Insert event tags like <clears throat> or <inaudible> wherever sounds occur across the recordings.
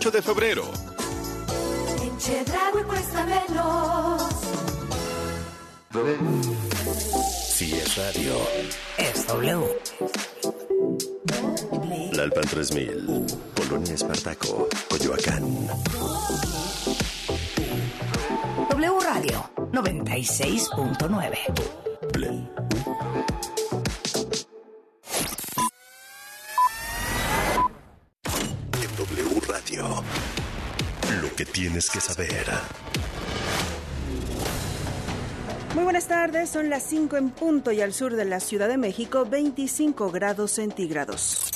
8 de febrero. Si es radio, es W. La Alpan 3000, Polonia Espartaco, Coyoacán. W Radio 96.9. tienes que saber. Muy buenas tardes, son las 5 en punto y al sur de la Ciudad de México 25 grados centígrados.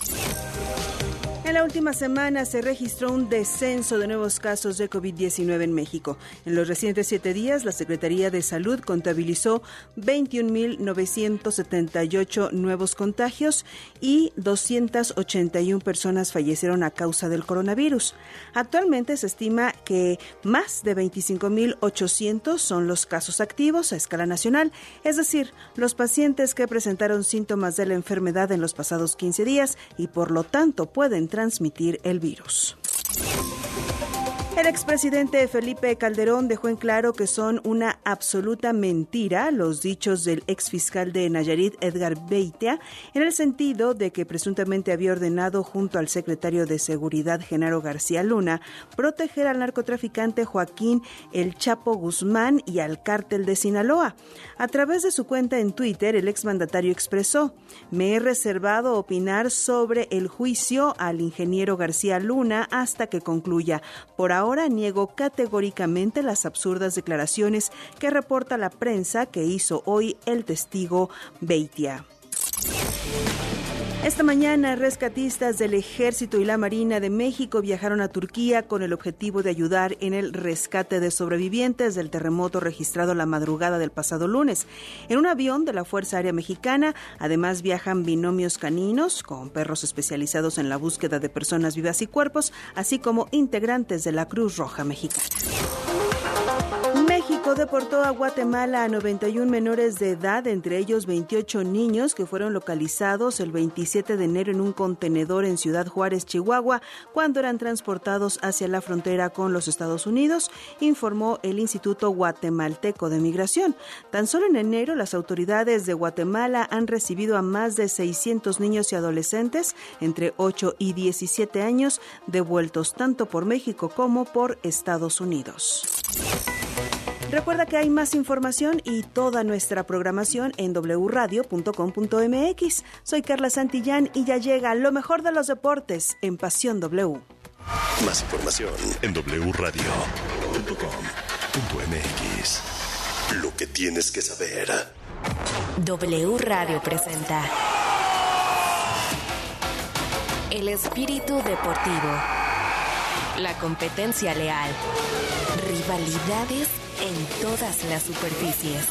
La última semana se registró un descenso de nuevos casos de COVID-19 en México. En los recientes siete días, la Secretaría de Salud contabilizó 21.978 nuevos contagios y 281 personas fallecieron a causa del coronavirus. Actualmente se estima que más de 25.800 son los casos activos a escala nacional, es decir, los pacientes que presentaron síntomas de la enfermedad en los pasados 15 días y por lo tanto pueden transmitir el virus. El expresidente Felipe Calderón dejó en claro que son una absoluta mentira los dichos del exfiscal de Nayarit, Edgar Beitia, en el sentido de que presuntamente había ordenado junto al secretario de Seguridad, Genaro García Luna, proteger al narcotraficante Joaquín El Chapo Guzmán y al cártel de Sinaloa. A través de su cuenta en Twitter, el exmandatario expresó, me he reservado opinar sobre el juicio al ingeniero García Luna hasta que concluya. Por ahora niego categóricamente las absurdas declaraciones que reporta la prensa que hizo hoy el testigo Beitia. Esta mañana, rescatistas del Ejército y la Marina de México viajaron a Turquía con el objetivo de ayudar en el rescate de sobrevivientes del terremoto registrado la madrugada del pasado lunes. En un avión de la Fuerza Aérea Mexicana, además viajan binomios caninos con perros especializados en la búsqueda de personas vivas y cuerpos, así como integrantes de la Cruz Roja Mexicana. Deportó a Guatemala a 91 menores de edad, entre ellos 28 niños que fueron localizados el 27 de enero en un contenedor en Ciudad Juárez, Chihuahua, cuando eran transportados hacia la frontera con los Estados Unidos, informó el Instituto Guatemalteco de Migración. Tan solo en enero, las autoridades de Guatemala han recibido a más de 600 niños y adolescentes entre 8 y 17 años devueltos tanto por México como por Estados Unidos. Recuerda que hay más información y toda nuestra programación en wradio.com.mx. Soy Carla Santillán y ya llega lo mejor de los deportes en Pasión W. Más información en wradio.com.mx. Lo que tienes que saber. W Radio presenta El espíritu deportivo. La competencia leal. Rivalidades en todas las superficies.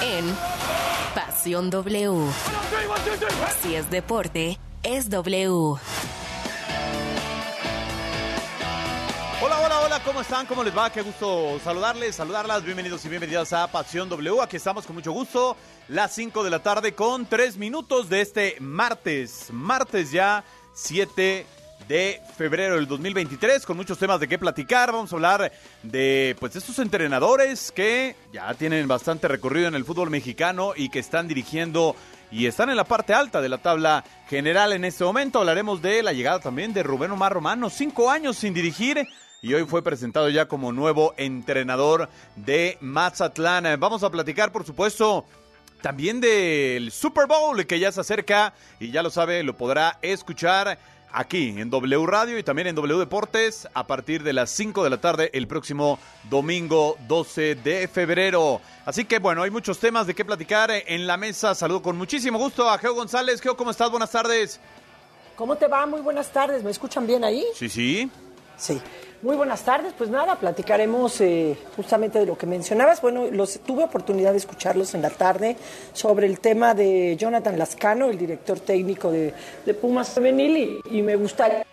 En Pasión W. Si es deporte, es W. Hola, hola, hola, ¿cómo están? ¿Cómo les va? Qué gusto saludarles, saludarlas. Bienvenidos y bienvenidas a Pasión W. Aquí estamos con mucho gusto. Las 5 de la tarde con 3 minutos de este martes. Martes ya 7 de febrero del 2023 con muchos temas de qué platicar. Vamos a hablar de pues estos entrenadores que ya tienen bastante recorrido en el fútbol mexicano y que están dirigiendo y están en la parte alta de la tabla general en este momento. Hablaremos de la llegada también de Rubén Omar Romano, cinco años sin dirigir y hoy fue presentado ya como nuevo entrenador de Mazatlán. Vamos a platicar, por supuesto, también del Super Bowl que ya se acerca y ya lo sabe, lo podrá escuchar aquí en W Radio y también en W Deportes a partir de las 5 de la tarde el próximo domingo 12 de febrero. Así que bueno, hay muchos temas de qué platicar en la mesa. Saludo con muchísimo gusto a Geo González. Geo, ¿cómo estás? Buenas tardes. ¿Cómo te va? Muy buenas tardes. ¿Me escuchan bien ahí? Sí, sí. Sí. Muy buenas tardes. Pues nada, platicaremos eh, justamente de lo que mencionabas. Bueno, los, tuve oportunidad de escucharlos en la tarde sobre el tema de Jonathan Lascano, el director técnico de, de Pumas Femenil, y, y, me gustaría,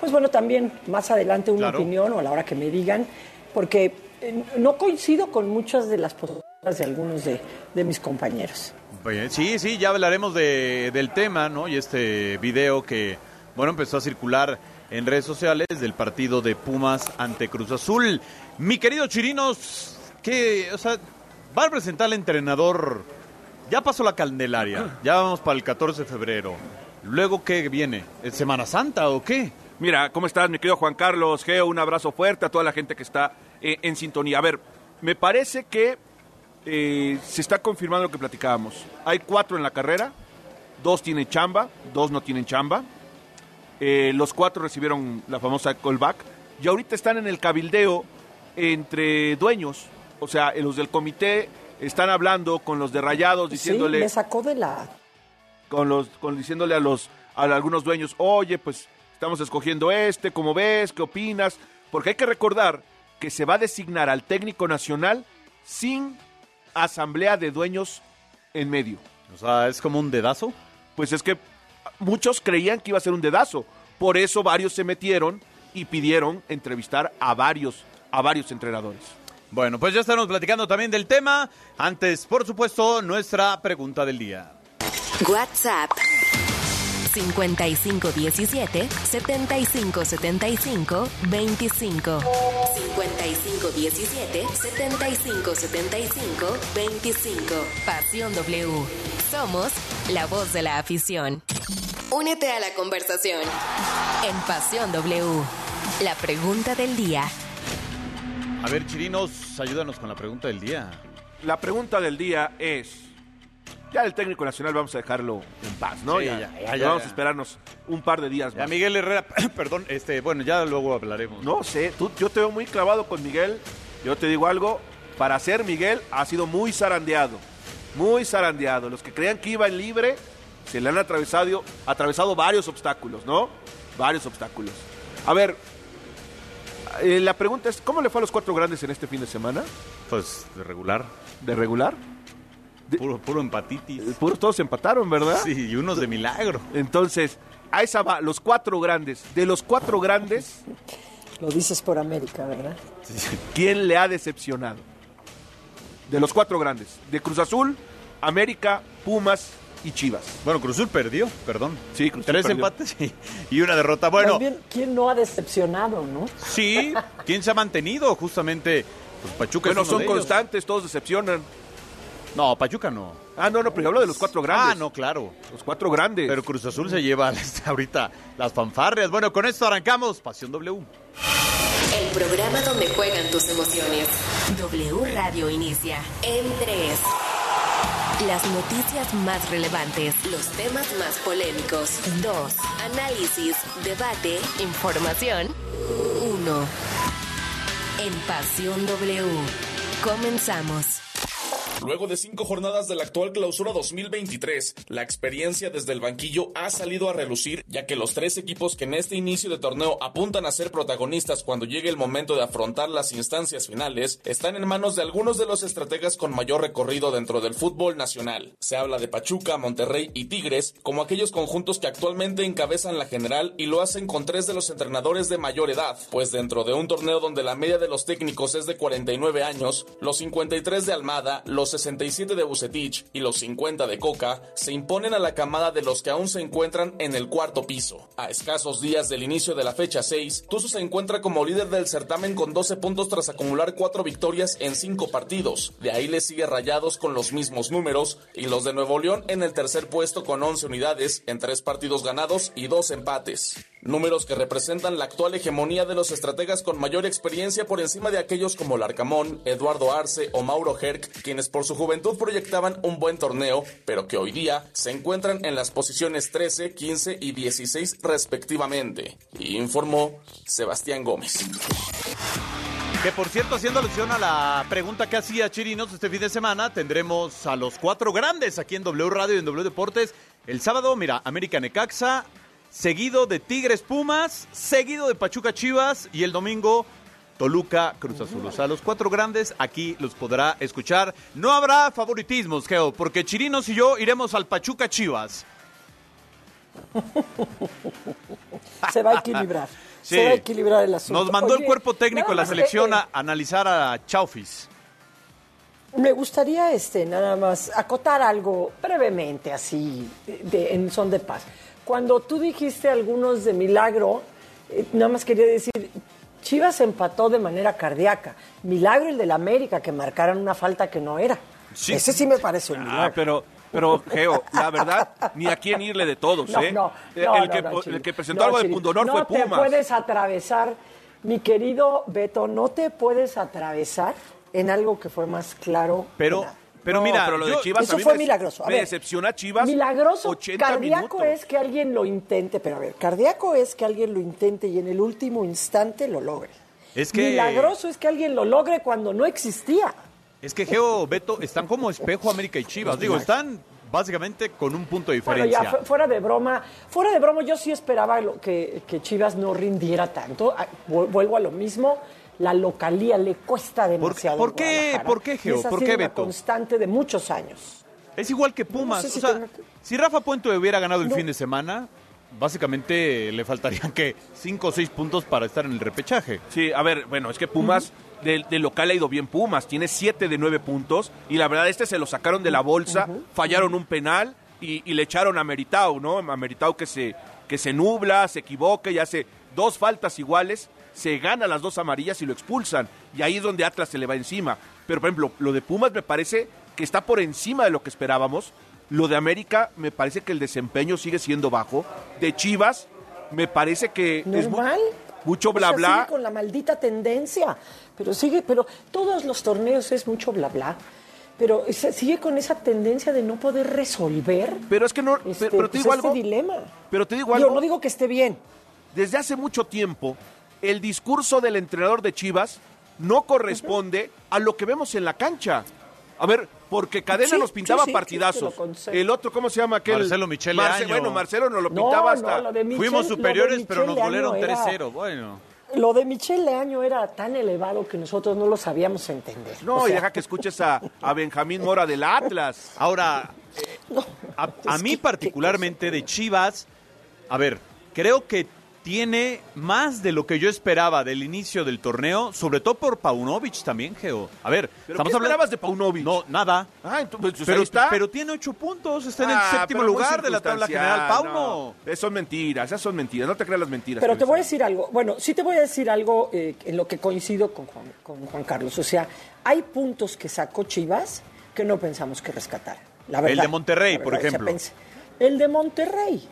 pues bueno, también más adelante una Claro. opinión o a la hora que me digan, porque eh, no coincido con muchas de las posturas de algunos de, de mis compañeros. Sí, sí, ya hablaremos de, del tema, ¿no? Y este video que, bueno, empezó a circular en redes sociales del partido de Pumas ante Cruz Azul. Mi querido Chirinos, que, o sea, va a presentar al entrenador. Ya pasó la Candelaria, ya vamos para el 14 de febrero. Luego, ¿qué viene? ¿Es ¿Semana Santa o qué? Mira, ¿cómo estás, mi querido Juan Carlos? Geo, un abrazo fuerte a toda la gente que está eh, en sintonía. A ver, me parece que eh, se está confirmando lo que platicábamos. Hay cuatro en la carrera, dos tienen chamba, dos no tienen chamba. Eh, los cuatro recibieron la famosa callback y ahorita están en el cabildeo entre dueños. O sea, los del comité están hablando con los de Rayados diciéndole... Sí, me sacó de la... Con los, con, diciéndole a, los, a algunos dueños, oye, pues estamos escogiendo este, ¿cómo ves? ¿Qué opinas? Porque hay que recordar que se va a designar al técnico nacional sin asamblea de dueños en medio. O sea, ¿es como un dedazo? Pues es que muchos creían que iba a ser un dedazo. Por eso varios se metieron y pidieron entrevistar a varios, a varios entrenadores. Bueno, pues ya estamos platicando también del tema. Antes, por supuesto, nuestra pregunta del día. WhatsApp 5517 7575 25 5517 7575 25 Pasión W. Somos la voz de la afición. Únete a la conversación en Pasión W. La pregunta del día. A ver, Chirinos, ayúdanos con la pregunta del día. La pregunta del día es, ya el técnico nacional vamos a dejarlo en paz, ¿no? Sí, ya, ya, ya, ya, vamos a esperarnos un par de días más. Miguel Herrera, <clears throat> perdón, este, bueno, ya luego hablaremos. No sé, tú, yo te veo muy clavado con Miguel. Yo te digo algo, para ser Miguel ha sido muy zarandeado, muy zarandeado. Los que creían que iba en libre, se le han atravesado, atravesado varios obstáculos, ¿no? Varios obstáculos. A ver, eh, la pregunta es, ¿cómo le fue a los cuatro grandes en este fin de semana? Pues de regular, ¿De regular? Puro, puro empatitis. Eh, Puros todos empataron, ¿verdad? Sí, y unos de milagro. Entonces, a esa va, los cuatro grandes. De los cuatro grandes, Lo dices por América, ¿verdad? ¿quién le ha decepcionado? De los cuatro grandes. De Cruz Azul, América, Pumas y Chivas. Bueno, Cruzul perdió, perdón. Sí, Cruz Azul Tres perdió. empates y, y una derrota. Bueno, ¿quién no ha decepcionado, no? sí, ¿quién se ha mantenido? Justamente, pues Pachuca Bueno, es uno son de ellos. constantes, todos decepcionan. No, Pachuca no. Ah, no, no, pero yo hablo de los cuatro grandes. Ah, no, claro. Los cuatro grandes. Pero Cruz Azul se lleva <laughs> ahorita las fanfarrias. Bueno, con esto arrancamos. Pasión W. El programa donde juegan tus emociones. W Radio inicia en 3. Las noticias más relevantes, los temas más polémicos. 2. Análisis, debate, información. 1. En Pasión W. Comenzamos. Luego de cinco jornadas de la actual clausura 2023, la experiencia desde el banquillo ha salido a relucir, ya que los tres equipos que en este inicio de torneo apuntan a ser protagonistas cuando llegue el momento de afrontar las instancias finales, están en manos de algunos de los estrategas con mayor recorrido dentro del fútbol nacional. Se habla de Pachuca, Monterrey y Tigres como aquellos conjuntos que actualmente encabezan la general y lo hacen con tres de los entrenadores de mayor edad, pues dentro de un torneo donde la media de los técnicos es de 49 años, los 53 de Almada, los 67 de Bucetich y los 50 de Coca se imponen a la camada de los que aún se encuentran en el cuarto piso. A escasos días del inicio de la fecha 6, Tuzo se encuentra como líder del certamen con 12 puntos tras acumular 4 victorias en 5 partidos. De ahí le sigue Rayados con los mismos números y los de Nuevo León en el tercer puesto con 11 unidades en 3 partidos ganados y 2 empates. Números que representan la actual hegemonía de los estrategas con mayor experiencia por encima de aquellos como Larcamón, Eduardo Arce o Mauro Herc, quienes por su juventud proyectaban un buen torneo, pero que hoy día se encuentran en las posiciones 13, 15 y 16 respectivamente. Informó Sebastián Gómez. Que por cierto, haciendo alusión a la pregunta que hacía Chirinos este fin de semana, tendremos a los cuatro grandes aquí en W Radio y en W Deportes. El sábado, mira, América Necaxa, seguido de Tigres Pumas, seguido de Pachuca Chivas y el domingo Toluca Cruz Azul. O sea, los cuatro grandes aquí los podrá escuchar. No habrá favoritismos, Geo, porque Chirinos y yo iremos al Pachuca Chivas. <laughs> Se va a equilibrar. Sí. <laughs> Se va a equilibrar el asunto. Nos mandó el cuerpo técnico de la selección eh, a analizar a Chaufis. Me gustaría este nada más acotar algo brevemente así de, en son de paz. Cuando tú dijiste algunos de milagro, eh, nada más quería decir, Chivas empató de manera cardíaca. Milagro el del América, que marcaran una falta que no era. Sí. Ese sí me parece un milagro. Ah, pero, pero, Geo, la verdad, ni a quién irle de todos, No, ¿eh? no, el, no, que, no, no, el que presentó No, algo de pundonor no fue te Pumas. puedes atravesar, mi querido Beto, no te puedes atravesar en algo que fue más claro. que Pero, nada. Pero No, mira, pero lo de yo- Chivas Eso fue me- milagroso. A me decepciona Chivas. Milagroso, 80 cardíaco minutos. es que alguien lo intente, pero a ver, cardíaco es que alguien lo intente y en el último instante lo logre. Es que- Milagroso es que alguien lo logre cuando no existía. es que Geo, Beto, están como espejo América y Chivas. Digo, están básicamente con un punto de Bueno, diferencia. ya fuera de broma, fuera de broma, yo sí esperaba lo- que, que Chivas no rindiera tanto. Ah, vu- Vuelvo a lo mismo. La localía le cuesta demasiado. por qué? ¿Por qué, Geo? Y esa ha ¿Por qué, una Beto? constante de muchos años. Es igual que Pumas. sé si o sea, si Rafa Puente hubiera ganado el No. fin de semana, básicamente le faltarían que cinco o seis puntos para estar en el repechaje. Sí, a ver, bueno, es que Pumas, del del local ha ido bien Pumas, tiene 7 de 9 puntos y la verdad este se lo sacaron de la bolsa, fallaron un penal y, y le echaron a Meritao, ¿no? A Meritao que se, que se nubla, se equivoca y hace dos faltas iguales, se gana las dos amarillas y lo expulsan y ahí es donde Atlas se le va encima. Pero por ejemplo, lo de Pumas me parece que está por encima de lo que esperábamos. Lo de América me parece que el desempeño sigue siendo bajo. De Chivas me parece que es Normal. mucho O bla sea, bla. sigue con la maldita tendencia. Pero sigue, pero todos los torneos es mucho bla bla. Pero sigue con esa tendencia de no poder resolver. Pero es que no, este, pero te pues, digo este algo. dilema. Pero te digo algo. no digo que esté bien. Desde hace mucho tiempo, el discurso del entrenador de Chivas no corresponde a lo que vemos en la cancha. A ver, porque Cadena Sí, nos pintaba sí, partidazos. sí, el otro, ¿cómo se llama aquel? Marcelo Michele Año. Bueno, Marcelo nos lo pintaba no, hasta. lo de Michel- Fuimos lo de superiores, pero nos Michele golearon Año era- 3-0. Bueno. Lo de Michel Leaño era tan elevado que nosotros no lo sabíamos entender. No, O y deja que escuches a, a Benjamín Mora del Atlas. Ahora, <laughs> no, a, mí que- particularmente de Chivas, a ver, creo que tiene más de lo que yo esperaba del inicio del torneo, sobre todo por Paunovic también, Geo. A ver, ¿Pero qué esperabas de Paunovic? No, nada. Ah, entonces pues, Pero, ahí está. pero tiene ocho puntos, está en el Ah, séptimo lugar de la tabla general. Pauno. no. Esas son mentiras, esas son mentiras. No te creas las mentiras. Pero te voy a decir algo. Bueno, sí te voy a decir algo eh, en lo que coincido con Juan, con Juan Carlos. O sea, hay puntos que sacó Chivas que no pensamos que rescatara. La El verdad. de Monterrey, La por verdad, o sea, ejemplo. el de Monterrey.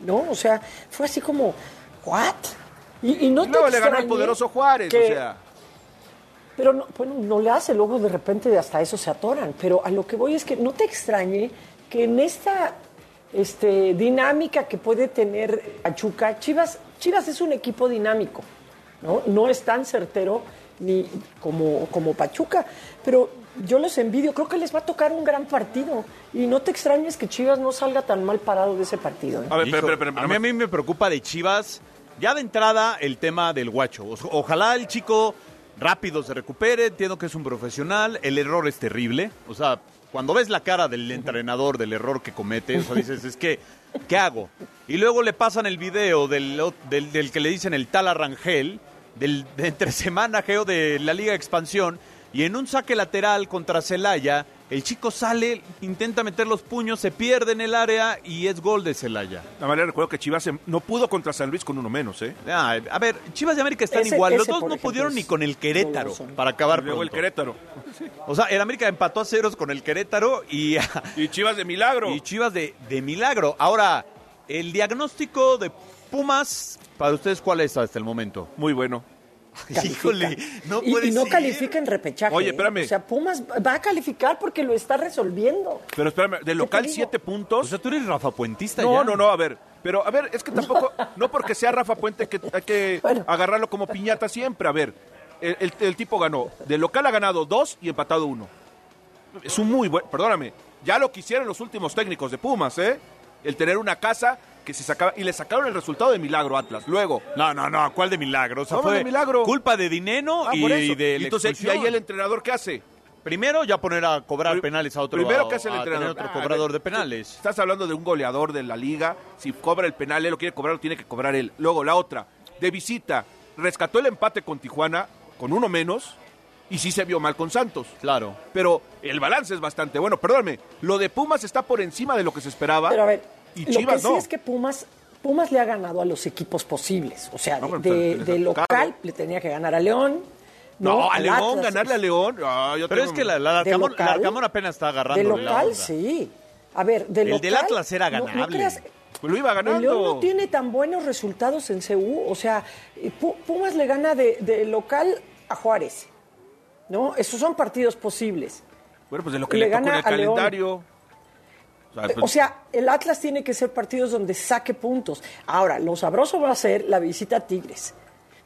¿No? O sea, fue así como, ¿what? Y, y no te luego le ganó el poderoso Juárez, que- o sea. Pero no, bueno, no le hace, luego de repente hasta eso se atoran. Pero a lo que voy es que no te extrañe que en esta este, dinámica que puede tener Pachuca, Chivas, Chivas es un equipo dinámico, ¿no? No es tan certero ni como, como Pachuca, pero yo los envidio, creo que les va a tocar un gran partido. Y no te extrañes que Chivas no salga tan mal parado de ese partido. ¿eh? A ver, Hijo, pero, pero, pero, a, mí, a mí me preocupa de Chivas, ya de entrada, el tema del guacho. O- ojalá el chico rápido se recupere, entiendo que es un profesional, el error es terrible. O sea, cuando ves la cara del entrenador del error que comete, o sea, dices, es que, ¿qué hago? Y luego le pasan el video del, o- del, del que le dicen el tal Arrangel, del, de entre semana, Geo, de la Liga de Expansión, y en un saque lateral contra Celaya, el chico sale, intenta meter los puños, se pierde en el área y es gol de Celaya. La manera recuerdo que Chivas se- no pudo contra San Luis con uno menos, ¿eh? Ah, a ver, Chivas de América están Ese- igual. Los ese, dos no pudieron ni con el Querétaro doloroso. para acabar Luego el. Querétaro. O sea, el América empató a ceros con el Querétaro y, <laughs> Y Chivas de milagro. y Chivas de, de milagro. Ahora, el diagnóstico de Pumas, para ustedes, ¿cuál es hasta el momento? Muy bueno. <laughs> Califica. Híjole, no y, puede y no ser. califica en repechaje. Oye, ¿eh? espérame. O sea, Pumas va a calificar porque lo está resolviendo. Pero espérame, de local siete O puntos. sea, tú eres Rafa Puentista No, ya. no, no, a ver. Pero, a ver, es que tampoco, no porque sea Rafa Puente que hay que <laughs> Bueno. agarrarlo como piñata siempre. A ver, el, el- el tipo ganó. De local ha ganado dos y empatado uno. Es un muy buen, perdóname, ya lo quisieron los últimos técnicos de Pumas, ¿eh? El tener una casa que se sacaba, y le sacaron el resultado de milagro Atlas. Luego, No, no, no, ¿cuál de milagro? O sea, ¿Cómo fue de milagro? culpa de Dineno ah, y, por eso. de la Entonces, y ahí el entrenador, ¿qué hace? Primero ya poner a cobrar penales a otro Primero, a- ¿qué hace el a entrenador? otro Ah, cobrador de penales. Estás hablando de un goleador de la liga. Si cobra el penal, él lo quiere cobrar, lo tiene que cobrar él. Luego, la otra, de visita, rescató el empate con Tijuana, con uno menos, y sí se vio mal con Santos. Claro. Pero el balance es bastante bueno. Perdóname, lo de Pumas está por encima de lo que se esperaba. Pero a ver, y lo que sí no. es que Pumas Pumas le ha ganado a los equipos posibles. O sea, No, de, local le tenía que ganar a León. No, a al León, Atlas. ganarle a León. ah, yo Pero tengo- es que la, la ¿De Larcamón, local? Apenas está agarrando De la local, sí. A ver, de El local. del Atlas era no- no ganable. creas- Pues lo iba el León no ganando. tiene tan buenos resultados en CU. O sea, eh, Pu- Pumas le gana de, de local a Juárez. ¿No? Esos son partidos posibles. Bueno, pues de lo que Le le, toca en gana el a León. O sea, el Atlas tiene que ser partidos donde saque puntos. Ahora, lo sabroso va a ser la visita a Tigres.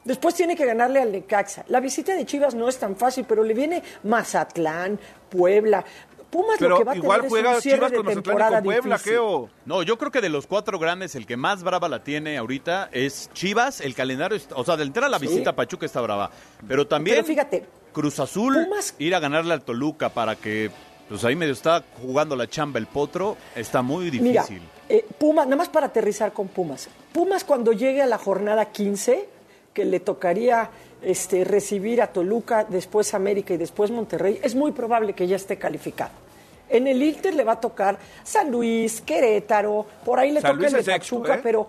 Después tiene que ganarle al Necaxa. La visita de Chivas no es tan fácil, pero le viene Mazatlán, Puebla. Pumas lo pero que va a igual tener es juega un cierre Chivas de con Mazatlán y temporada con Puebla. Geo. No, yo creo que de los cuatro grandes, el que más brava la tiene ahorita es Chivas. El calendario, está- o sea, de entrar a la Sí. visita a Pachuca está brava. Pero también Pero fíjate, Cruz Azul, Pumas- ir a ganarle al Toluca para que, pues ahí medio está jugando la chamba el potro, está muy Mira, difícil. eh, Pumas, nada más para aterrizar con Pumas. Pumas cuando llegue a la jornada 15, que le tocaría este, recibir a Toluca, después América y después Monterrey, es muy probable que ya esté calificado. En el Inter le va a tocar San Luis, Querétaro, por ahí le San toca Luis el de Pachuca, ¿eh? pero,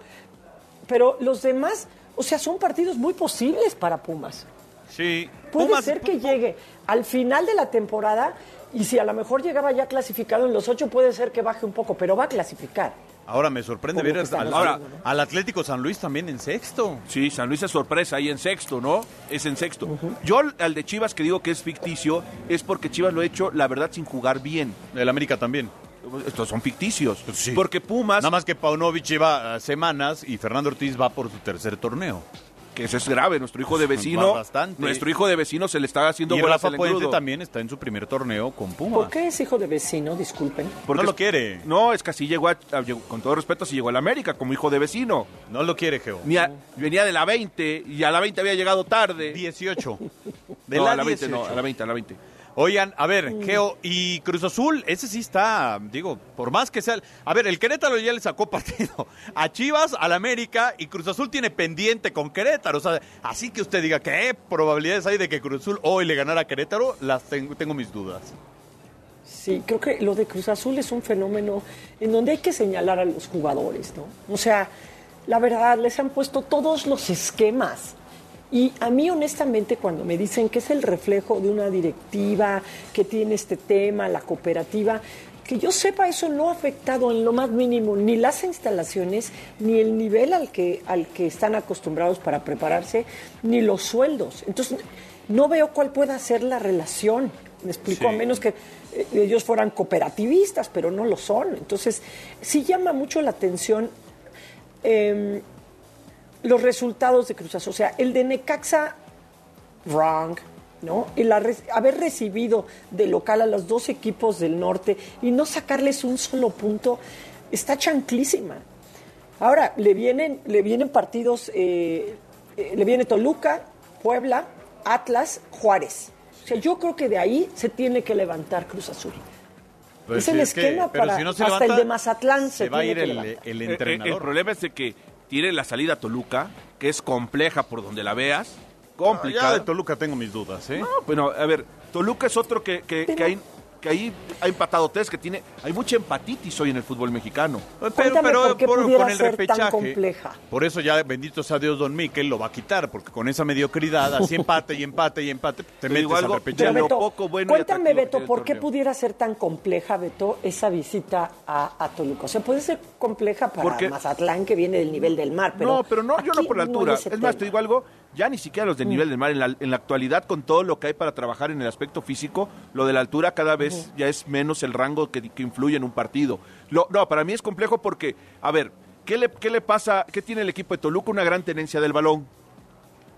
pero los demás, o sea, son partidos muy posibles para Pumas. Sí. Puede Pumas- ser que llegue al final de la temporada y si a lo mejor llegaba ya clasificado en los ocho, puede ser que baje un poco, pero va a clasificar. Ahora me sorprende ver al, estamos al- haciendo, ¿no? al Atlético San Luis también en sexto. Sí, San Luis es sorpresa ahí en sexto, ¿no? Es en sexto. Yo al- al de Chivas que digo que es ficticio es porque Chivas lo ha hecho, la verdad, sin jugar bien. El América también. Estos son ficticios. Sí. Porque Pumas, Nada más que Paunovic lleva eh, semanas y Fernando Ortiz va por su tercer torneo. Que eso es grave, nuestro hijo de <laughs> vecino, bastante. nuestro hijo de vecino se le está haciendo y bolas Rafa el Puente también está en su primer torneo con Pumas. ¿Por qué es hijo de vecino? Disculpen. Porque No lo es- quiere. No, es que así llegó, a- a- llegó- con todo respeto, así llegó a la América como hijo de vecino. No lo quiere, Geo. Ni a- venía de la 20 y a la 20 había llegado tarde. 18. <laughs> De no, la, a la 20 no, 18. a la 20, a la 20. Oigan, a ver, Geo, y Cruz Azul, ese sí está, digo, por más que sea... A ver, el Querétaro ya le sacó <laughs> partido a Chivas, al América, y Cruz Azul tiene pendiente con Querétaro. O sea, así que usted diga, ¿qué probabilidades hay de que Cruz Azul hoy le ganara a Querétaro? Las tengo, tengo mis dudas. Sí, creo que lo de Cruz Azul es un fenómeno en donde hay que señalar a los jugadores, ¿no? O sea, la verdad, les han puesto todos los esquemas. Y a mí, honestamente, cuando me dicen que es el reflejo de una directiva que tiene este tema, la cooperativa, que yo sepa, eso no ha afectado en lo más mínimo ni las instalaciones, ni el nivel al que, al que están acostumbrados para prepararse, ni los sueldos. Entonces, no veo cuál pueda ser la relación. Me explico, a menos que eh, ellos fueran cooperativistas, pero no lo son. Entonces, sí llama mucho la atención eh, los resultados de Cruz Azul. O sea, el de Necaxa, wrong, ¿no? El haber recibido de local a los dos equipos del norte y no sacarles un solo punto, está chanclísima. Ahora, le vienen, le vienen partidos, eh, eh, le viene Toluca, Puebla, Atlas, Juárez. O sea, yo creo que de ahí se tiene que levantar Cruz Azul. Pues es el es esquema para si no se hasta levanta, el de Mazatlán se, se va a tiene ir que el, Eh, el problema es de que tiene la salida a Toluca, que es compleja por donde la veas. Complicada. Ya de Toluca tengo mis dudas, ¿eh? No, bueno, a ver, Toluca es otro que, que, que hay, que ahí ha empatado tres, que tiene, hay mucha empatitis hoy en el fútbol mexicano. Pero, Cuéntame pero por qué por- pudiera con el ser tan compleja. por eso ya bendito sea Dios Don Miquel lo va a quitar, porque con esa mediocridad, así <laughs> empate y empate y empate, te Te metes digo al algo, repechaje. de lo Beto, poco bueno cuéntame, Beto, ¿por qué pudiera ser tan compleja, Beto, esa visita a, a Toluca? O sea, puede ser compleja para Porque- Mazatlán, que viene del nivel del mar, pero... no, pero no, yo no por la altura. ese es más, tema. te digo algo, ya ni siquiera los del nivel del mar. En la, en la actualidad, con todo lo que hay para trabajar en el aspecto físico, lo de la altura cada vez ya es menos el rango que, que influye en un partido. Lo- no, para mí es complejo porque, a ver, ¿qué le, ¿qué le pasa? ¿Qué tiene el equipo de Toluca? Una gran tenencia del balón.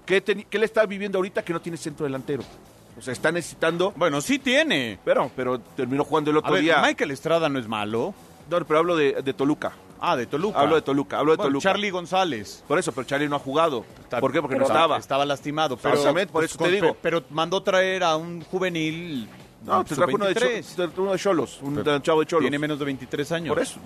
¿Qué, qué le está viviendo ahorita que no tiene centro delantero? O sea, está necesitando... Bueno, sí tiene. Pero, pero terminó jugando el A otro ver, día. Michael Estrada no es malo. No, pero hablo de, de Toluca. Ah, de Toluca. Hablo de Toluca, hablo de Bueno, Toluca. Charlie González. Por eso, pero Charlie no ha jugado. Está- ¿Por qué? Porque pero no estaba. Estaba lastimado. Pero, Exactamente, por pues, eso te con- digo. Pero mandó traer a un juvenil. No, te trajo uno de, sub-23. Cho- uno de Cholos, un Pero chavo de Cholos. Tiene menos de 23 años. Por eso,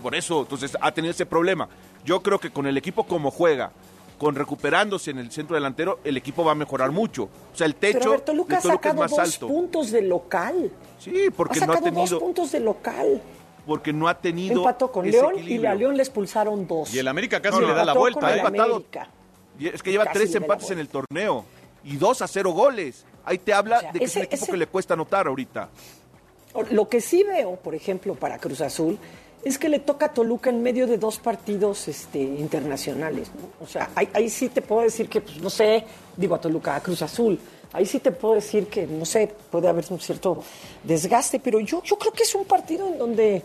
por eso, entonces ha tenido ese problema. Yo creo que con el equipo como juega, con recuperándose en el centro delantero, el equipo va a mejorar mucho. O sea, el techo Pero a ver, Toluca de ha Toluca es sacado más dos alto. puntos de local. Sí, porque ha no ha sacado dos tenido. puntos de local. Porque no ha tenido Empató con ese León y a León le expulsaron dos. Y el América casi No, le da la vuelta, con ¿eh? el Empatado. Es que lleva Casi tres empates en el torneo y dos a cero goles. Ahí te habla O sea, de que ese- es un equipo ese- que le cuesta anotar ahorita. Lo que sí veo, por ejemplo, para Cruz Azul, es que le toca a Toluca en medio de dos partidos este, internacionales. ¿no? O sea, ahí, ahí sí te puedo decir que, pues, no sé, digo a Toluca, a Cruz Azul, ahí sí te puedo decir que, no sé, puede haber un cierto desgaste, pero yo, yo creo que es un partido en donde,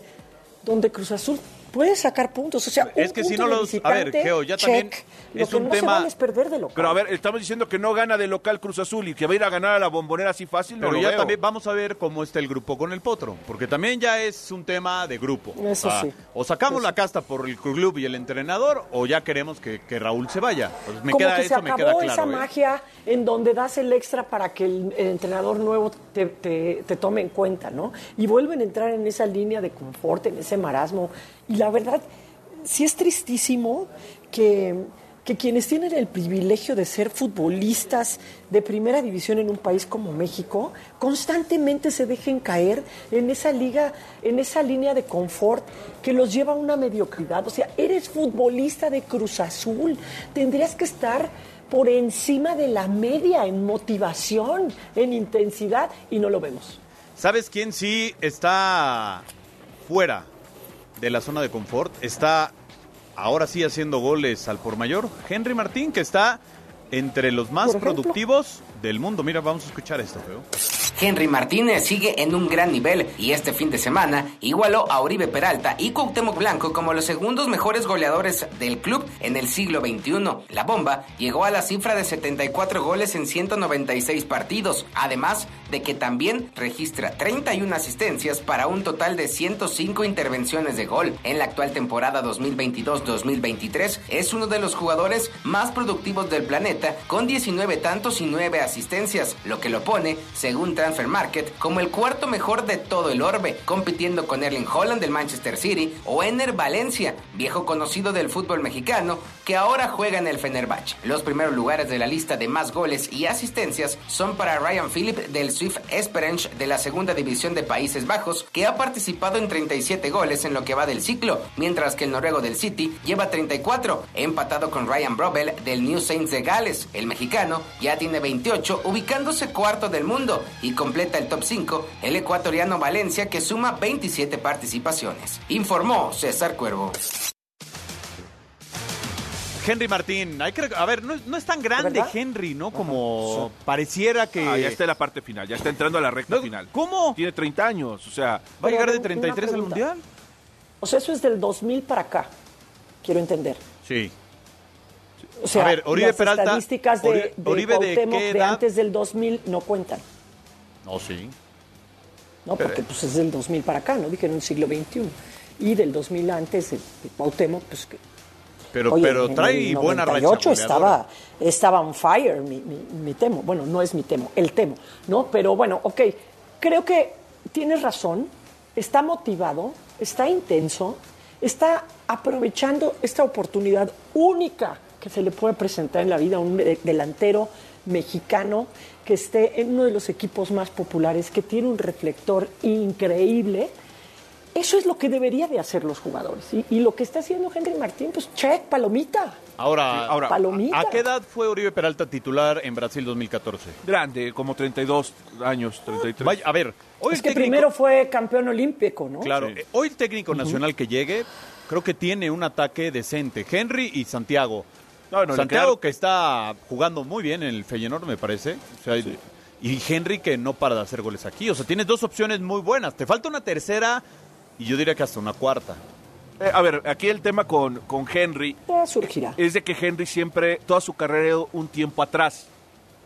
donde Cruz Azul puede sacar puntos. O sea, Es un que si no los- a ver, Geo, ya también. Lo es que un no se tema- vale es perder de local. Pero a ver, estamos diciendo que no gana de local Cruz Azul y que va a ir a ganar a la bombonera así fácil. no Pero lo ya veo. también vamos a ver cómo está el grupo con el Potro, porque también ya es un tema de grupo. Eso Ah, sí. O sacamos Eso la casta por el club y el entrenador, o ya queremos que, que Raúl se vaya. Pues me como queda que eso, se me acabó queda claro. esa ¿eh? magia en donde das el extra para que el, el entrenador nuevo te, te- te tome en cuenta, ¿no? Y vuelven a entrar en esa línea de confort, en ese marasmo. Y la verdad, sí es tristísimo que, que quienes tienen el privilegio de ser futbolistas de primera división en un país como México, constantemente se dejen caer en esa liga, en esa línea de confort que los lleva a una mediocridad. O sea, eres futbolista de Cruz Azul, tendrías que estar por encima de la media en motivación, en intensidad, y no lo vemos. ¿Sabes quién sí está fuera de la zona de confort? Está ahora sí haciendo goles al por mayor. Henry Martín, que está entre los más productivos del mundo. Mira, vamos a escuchar esto, feo. Henry Martínez sigue en un gran nivel y este fin de semana igualó a Oribe Peralta y Cuauhtémoc Blanco como los segundos mejores goleadores del club en el siglo XXI. La bomba llegó a la cifra de 74 goles en 196 partidos, además de que también registra 31 asistencias para un total de 105 intervenciones de gol. En la actual temporada 2022-2023 es uno de los jugadores más productivos del planeta con 19 tantos y 9 asistencias, lo que lo pone, según Transfer Market, como el cuarto mejor de todo el orbe, compitiendo con Erling Holland del Manchester City o Ener Valencia, viejo conocido del fútbol mexicano, que ahora juega en el Fenerbahce. Los primeros lugares de la lista de más goles y asistencias son para Ryan Phillip del Swift Esperance de la segunda división de Países Bajos, que ha participado en 37 goles en lo que va del ciclo, mientras que el noruego del City lleva 34, empatado con Ryan Brobel del New Saints de Gales. El mexicano ya tiene 28, ubicándose cuarto del mundo y completa el top 5 el ecuatoriano Valencia que suma 27 participaciones. Informó César Cuervo. Henry Martín, hay que, a ver, no, es- no es tan grande ¿Verdad? Henry, ¿no? Como pareciera que... Ah, ya está en la parte final, ya está entrando a la recta No, final. ¿Cómo? Tiene 30 años, o sea, ¿Va a llegar de Pero, una 33 al. Mundial? O sea, eso es del 2000 para acá, quiero entender. Sí. O sea, A ver, Oribe las Peralta, estadísticas de, Ori- de Oribe, ¿de de antes del 2000 no cuentan, No, sí. ¿no? Porque pues es del 2000 para acá, ¿no? Dije en el siglo XXI. Y del 2000 antes, de, de Cuauhtémoc, pues que... Pero, Oye, pero en trae el buena racha 98 goleadora. estaba, estaba on fire mi, mi, mi temo. Bueno, no es mi temo, el temo, ¿no? Pero bueno, ok, creo que tienes razón, está motivado, está intenso, está aprovechando esta oportunidad única que se le puede presentar en la vida a un de- delantero mexicano que esté en uno de los equipos más populares, que tiene un reflector increíble. Eso es lo que debería de hacer los jugadores. Y, y lo que está haciendo Henry Martín, pues check, palomita. Ahora, ahora, Palomita. ¿a qué edad fue Oribe Peralta titular en Brasil 2014? grande, como 32 años, 33. Vaya, a ver, hoy Es el que técnico... primero fue campeón olímpico, ¿no? Claro, Sí. eh, hoy el técnico nacional que llegue, creo que tiene un ataque decente. Henry y Santiago. No, no, le Santiago que está jugando muy bien en el Feyenoord, me parece. O sea, Y Henry que no para de hacer goles aquí. O sea, tienes dos opciones muy buenas. Te falta una tercera y yo diría que hasta una cuarta. Eh, a ver, aquí el tema con, con Henry Ya surgirá. es de que Henry siempre, toda su carrera, un tiempo atrás.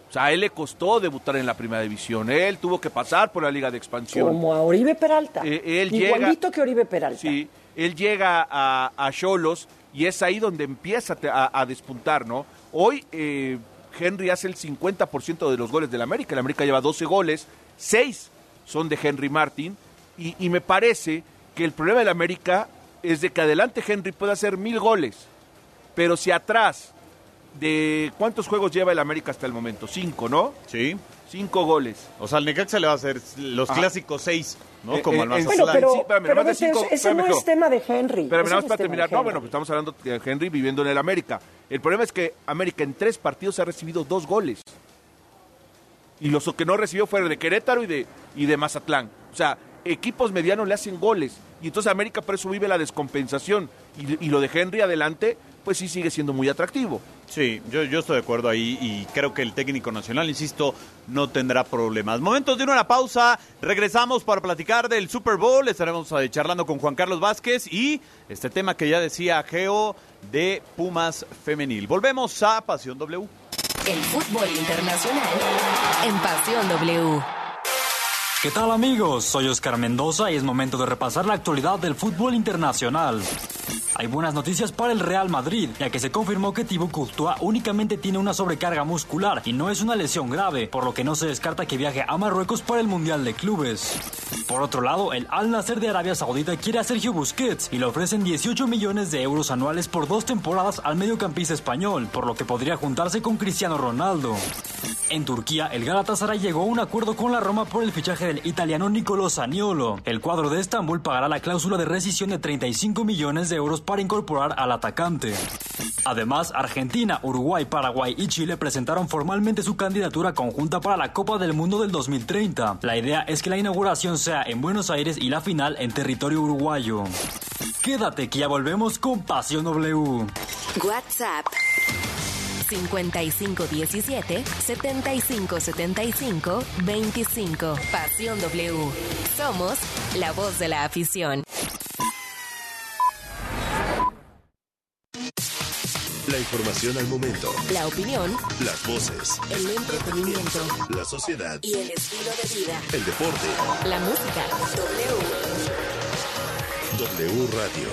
O sea, a él le costó debutar en la primera división. Él tuvo que pasar por la Liga de Expansión. Como a Oribe Peralta. Eh, él Igualito llega- que Oribe Peralta. Sí, él llega a a Cholos y es ahí donde empieza a, a despuntar, ¿no? Hoy eh, Henry hace el 50% de los goles del América. El América lleva 12 goles, 6 son de Henry Martin. Y, y me parece que el problema del América es de que adelante Henry puede hacer mil goles, pero si atrás de cuántos juegos lleva el América hasta el momento. Cinco, ¿no? Sí. Cinco goles. O sea, al Necaxa le va a hacer los Ajá. clásicos seis, ¿no? Eh, Como eh, al en- Mazatlán. Bueno, pero, Sí, espérame, pero nomás de ese, cinco- ese espérame, no es tema de Henry. Pero nada más para tema terminar. No, bueno, pues estamos hablando de Henry viviendo en el América. El problema es que América en tres partidos ha recibido dos goles. Y los que no recibió fueron de Querétaro y de, y de Mazatlán. O sea, equipos medianos le hacen goles. Y entonces América por eso vive la descompensación. Y, y lo de Henry adelante, pues sí sigue siendo muy atractivo. Sí, yo, yo estoy de acuerdo ahí y creo que el técnico nacional, insisto, no tendrá problemas. Momentos de una pausa, regresamos para platicar del Super Bowl, estaremos eh, charlando con Juan Carlos Vázquez y este tema que ya decía Geo de Pumas Femenil. Volvemos a Pasión W. El fútbol internacional en Pasión W. ¿Qué tal amigos? Soy Oscar Mendoza y es momento de repasar la actualidad del fútbol internacional. Hay buenas noticias para el Real Madrid, ya que se confirmó que Thibaut Courtois únicamente tiene una sobrecarga muscular y no es una lesión grave, por lo que no se descarta que viaje a Marruecos para el Mundial de Clubes. Por otro lado, el Al Nasser de Arabia Saudita quiere a Sergio Busquets y le ofrecen 18 millones de euros anuales por dos temporadas al mediocampista español, por lo que podría juntarse con Cristiano Ronaldo. En Turquía, el Galatasaray llegó a un acuerdo con la Roma por el fichaje italiano Nicolo Zaniolo. El cuadro de Estambul pagará la cláusula de rescisión de 35 millones de euros para incorporar al atacante. Además, Argentina, Uruguay, Paraguay y Chile presentaron formalmente su candidatura conjunta para la Copa del Mundo del 2030. La idea es que la inauguración sea en Buenos Aires y la final en territorio uruguayo. Quédate que ya volvemos con Pasión W. WhatsApp 5517 7575 25. Pasión W. Somos la voz de la afición. La información al momento. La opinión, Las voces. el entretenimiento La sociedad. y el estilo de vida. El deporte. La música. W. W Radio.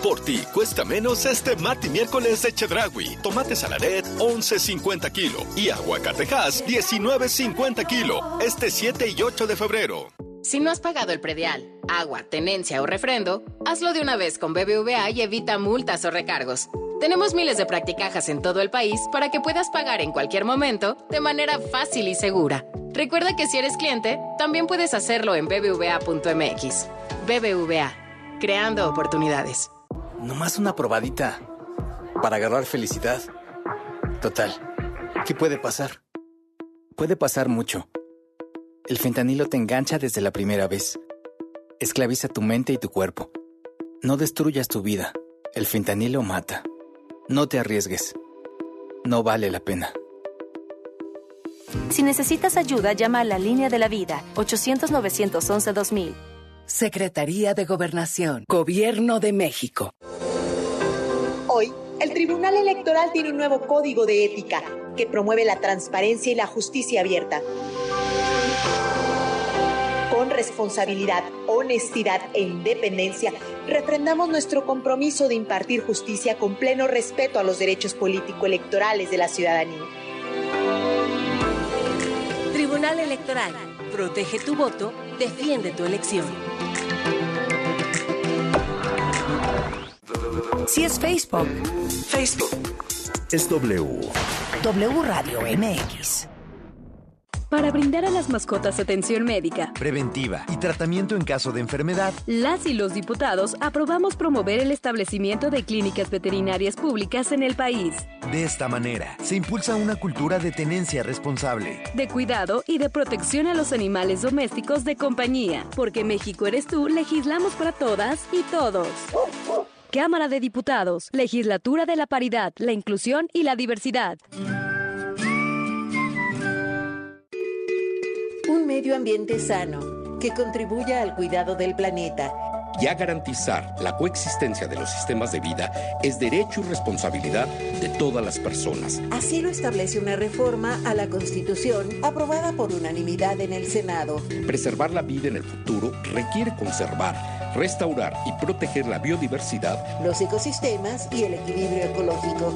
Por ti cuesta menos este martes y miércoles de Chedragui. Tomate saladet 11.50 kilo y aguacatejas 19.50 kilo. Este 7 y 8 de febrero. Si no has pagado el predial, agua, tenencia o refrendo, hazlo de una vez con BBVA y evita multas o recargos. Tenemos miles de practicajas en todo el país para que puedas pagar en cualquier momento de manera fácil y segura. Recuerda que si eres cliente, también puedes hacerlo en bbva.mx. BBVA, creando oportunidades. Nomás una probadita para agarrar felicidad. Total, ¿qué puede pasar? Puede pasar mucho. El fentanilo te engancha desde la primera vez. Esclaviza tu mente y tu cuerpo. No destruyas tu vida. El fentanilo mata. No te arriesgues. No vale la pena. Si necesitas ayuda, llama a la línea de la vida, 800-911-2000. Secretaría de Gobernación, Gobierno de México. Hoy, el Tribunal Electoral tiene un nuevo código de ética que promueve la transparencia y la justicia abierta. Con responsabilidad, honestidad e independencia, refrendamos nuestro compromiso de impartir justicia con pleno respeto a los derechos político-electorales de la ciudadanía. Tribunal Electoral. Protege tu voto, defiende tu elección. Si es Facebook, Facebook. Es W. W Radio MX. Para brindar a las mascotas atención médica, preventiva y tratamiento en caso de enfermedad. las y los diputados aprobamos promover el establecimiento de clínicas veterinarias públicas en el país, De esta manera, se impulsa una cultura de tenencia responsable. de cuidado y de protección a los animales domésticos de compañía, porque México eres tú, legislamos para todas y todos. Cámara de Diputados, Legislatura de la Paridad, la Inclusión y la Diversidad. Medio ambiente sano que contribuya al cuidado del planeta. Ya garantizar la coexistencia de los sistemas de vida es derecho y responsabilidad de todas las personas. Así lo establece una reforma a la Constitución aprobada por unanimidad en el Senado. Preservar la vida en el futuro requiere conservar, restaurar y proteger la biodiversidad. Los ecosistemas y el equilibrio ecológico.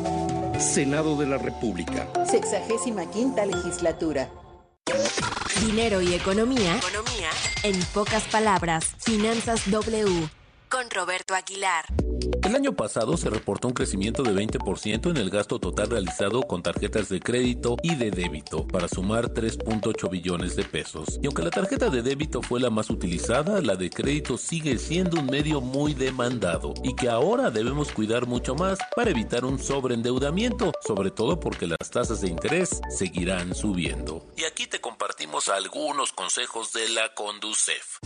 Senado de la República. Sexagésima quinta legislatura. Dinero y economía. En pocas palabras, Finanzas W. Con Roberto Aguilar. El año pasado se reportó un crecimiento de 20% en el gasto total realizado con tarjetas de crédito y de débito, para sumar 3.8 billones de pesos. Y aunque la tarjeta de débito fue la más utilizada, la de crédito sigue siendo un medio muy demandado y que ahora debemos cuidar mucho más para evitar un sobreendeudamiento, sobre todo porque las tasas de interés seguirán subiendo. Y aquí te compartimos algunos consejos de la Conducef.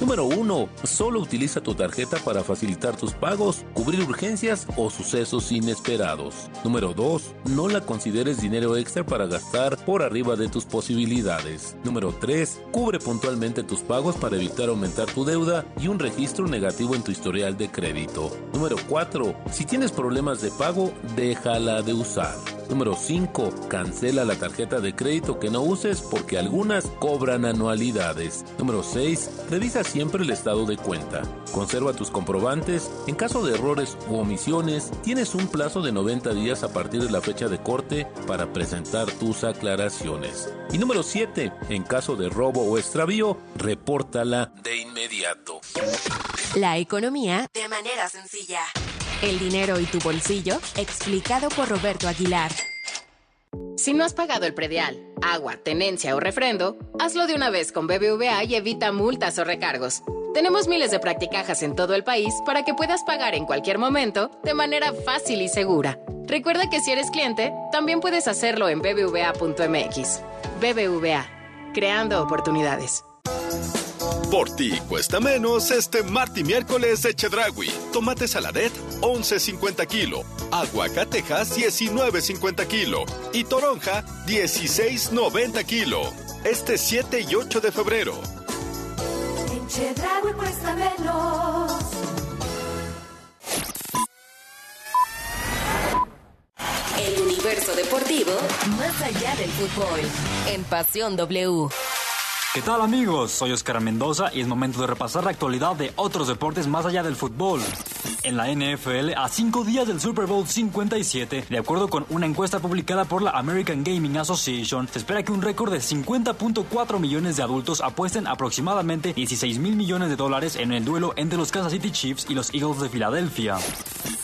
Número 1. Solo utiliza tu tarjeta para facilitar tus pagos, cubrir urgencias o sucesos inesperados. Número 2. No la consideres dinero extra para gastar por arriba de tus posibilidades. Número 3. Cubre puntualmente tus pagos para evitar aumentar tu deuda y un registro negativo en tu historial de crédito. Número 4. Si tienes problemas de pago, déjala de usar. Número 5. Cancela la tarjeta de crédito que no uses porque algunas cobran anualidades. Número 6. Revisa siempre el estado de cuenta. Conserva tus comprobantes. En caso de errores u omisiones, tienes un plazo de 90 días a partir de la fecha de corte para presentar tus aclaraciones. Y número 7. En caso de robo o extravío, repórtala de inmediato. La economía de manera sencilla. El dinero y tu bolsillo, explicado por Roberto Aguilar. Si no has pagado el predial, agua, tenencia o refrendo, hazlo de una vez con BBVA y evita multas o recargos. Tenemos miles de practicajas en todo el país para que puedas pagar en cualquier momento de manera fácil y segura. Recuerda que si eres cliente, también puedes hacerlo en bbva.mx. BBVA, creando oportunidades. Por ti cuesta menos este martes y miércoles de Chedragui. Tomate saladet 11.50 kilo, aguacatejas 19.50 kilo y toronja 16.90 kilo. Este 7 y 8 de febrero. En Chedraui cuesta menos. El universo deportivo más allá del fútbol. En Pasión W. ¿Qué tal amigos? Soy Oscar Mendoza y es momento de repasar la actualidad de otros deportes más allá del fútbol. En la NFL, a cinco días del Super Bowl 57, de acuerdo con una encuesta publicada por la American Gaming Association, se espera que un récord de 50.4 millones de adultos apuesten aproximadamente 16 mil millones de dólares en el duelo entre los Kansas City Chiefs y los Eagles de Filadelfia.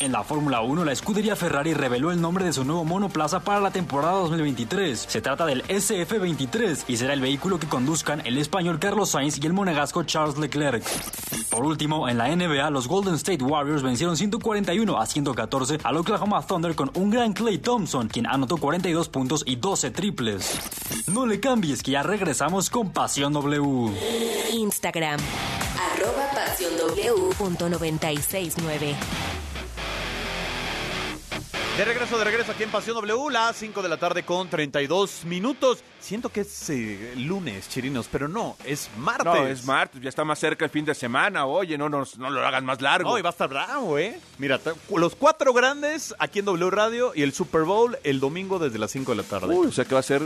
En la Fórmula 1, la escudería Ferrari reveló el nombre de su nuevo monoplaza para la temporada 2023. Se trata del SF23 y será el vehículo que conduzcan el español Carlos Sainz y el monegasco Charles Leclerc. Por último, en la NBA, los Golden State Warriors vencieron 141 a 114 al Oklahoma Thunder con un gran Clay Thompson, quien anotó 42 puntos y 12 triples. No le cambies que ya regresamos con Pasión W. Instagram, arroba pasión W punto 969. De regreso, de regreso aquí en Pasión W, las 5 de la tarde con 32 minutos. Siento que es eh, lunes, chirinos, pero no, es martes. No, es martes, ya está más cerca el fin de semana. Oye, no, no, no lo hagan más largo. No, y va a estar bravo, ¿eh? Mira, los cuatro grandes aquí en W Radio y el Super Bowl el domingo desde las 5 de la tarde. Uy, o sea que va a ser.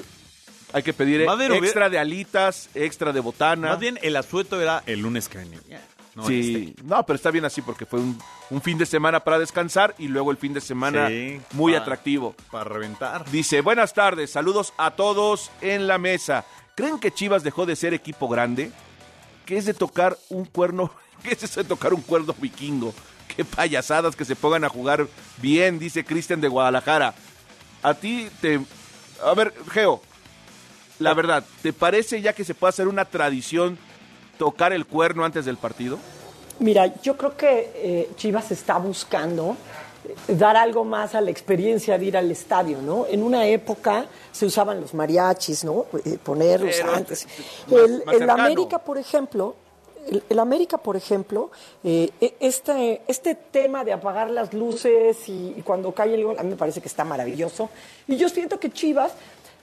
Hay que pedir extra de alitas, extra de botana. Más bien, el asueto era el lunes que venía. No, sí, este. no, pero está bien así porque fue un, un fin de semana para descansar y luego el fin de semana Sí, muy para- atractivo. Para reventar. Dice, buenas tardes, saludos a todos en la mesa. ¿Creen que Chivas dejó de ser equipo grande? ¿Qué es de tocar un cuerno? <laughs> ¿Qué es eso de tocar un cuerno vikingo? Qué payasadas que se pongan a jugar bien, dice Cristian de Guadalajara. A ti te... A ver, Geo, la verdad, ¿te parece ya que se puede hacer una tradición tocar el cuerno antes del partido? Mira, yo creo que eh, Chivas está buscando eh, dar algo más a la experiencia de ir al estadio, ¿no? En una época se usaban los mariachis, ¿no? Eh, ponerlos Pero antes. <laughs> más- el, más el cercano. América, por ejemplo, el, el América, por ejemplo, eh, este, este tema de apagar las luces y, y cuando cae el gol, a mí me parece que está maravilloso. Y yo siento que Chivas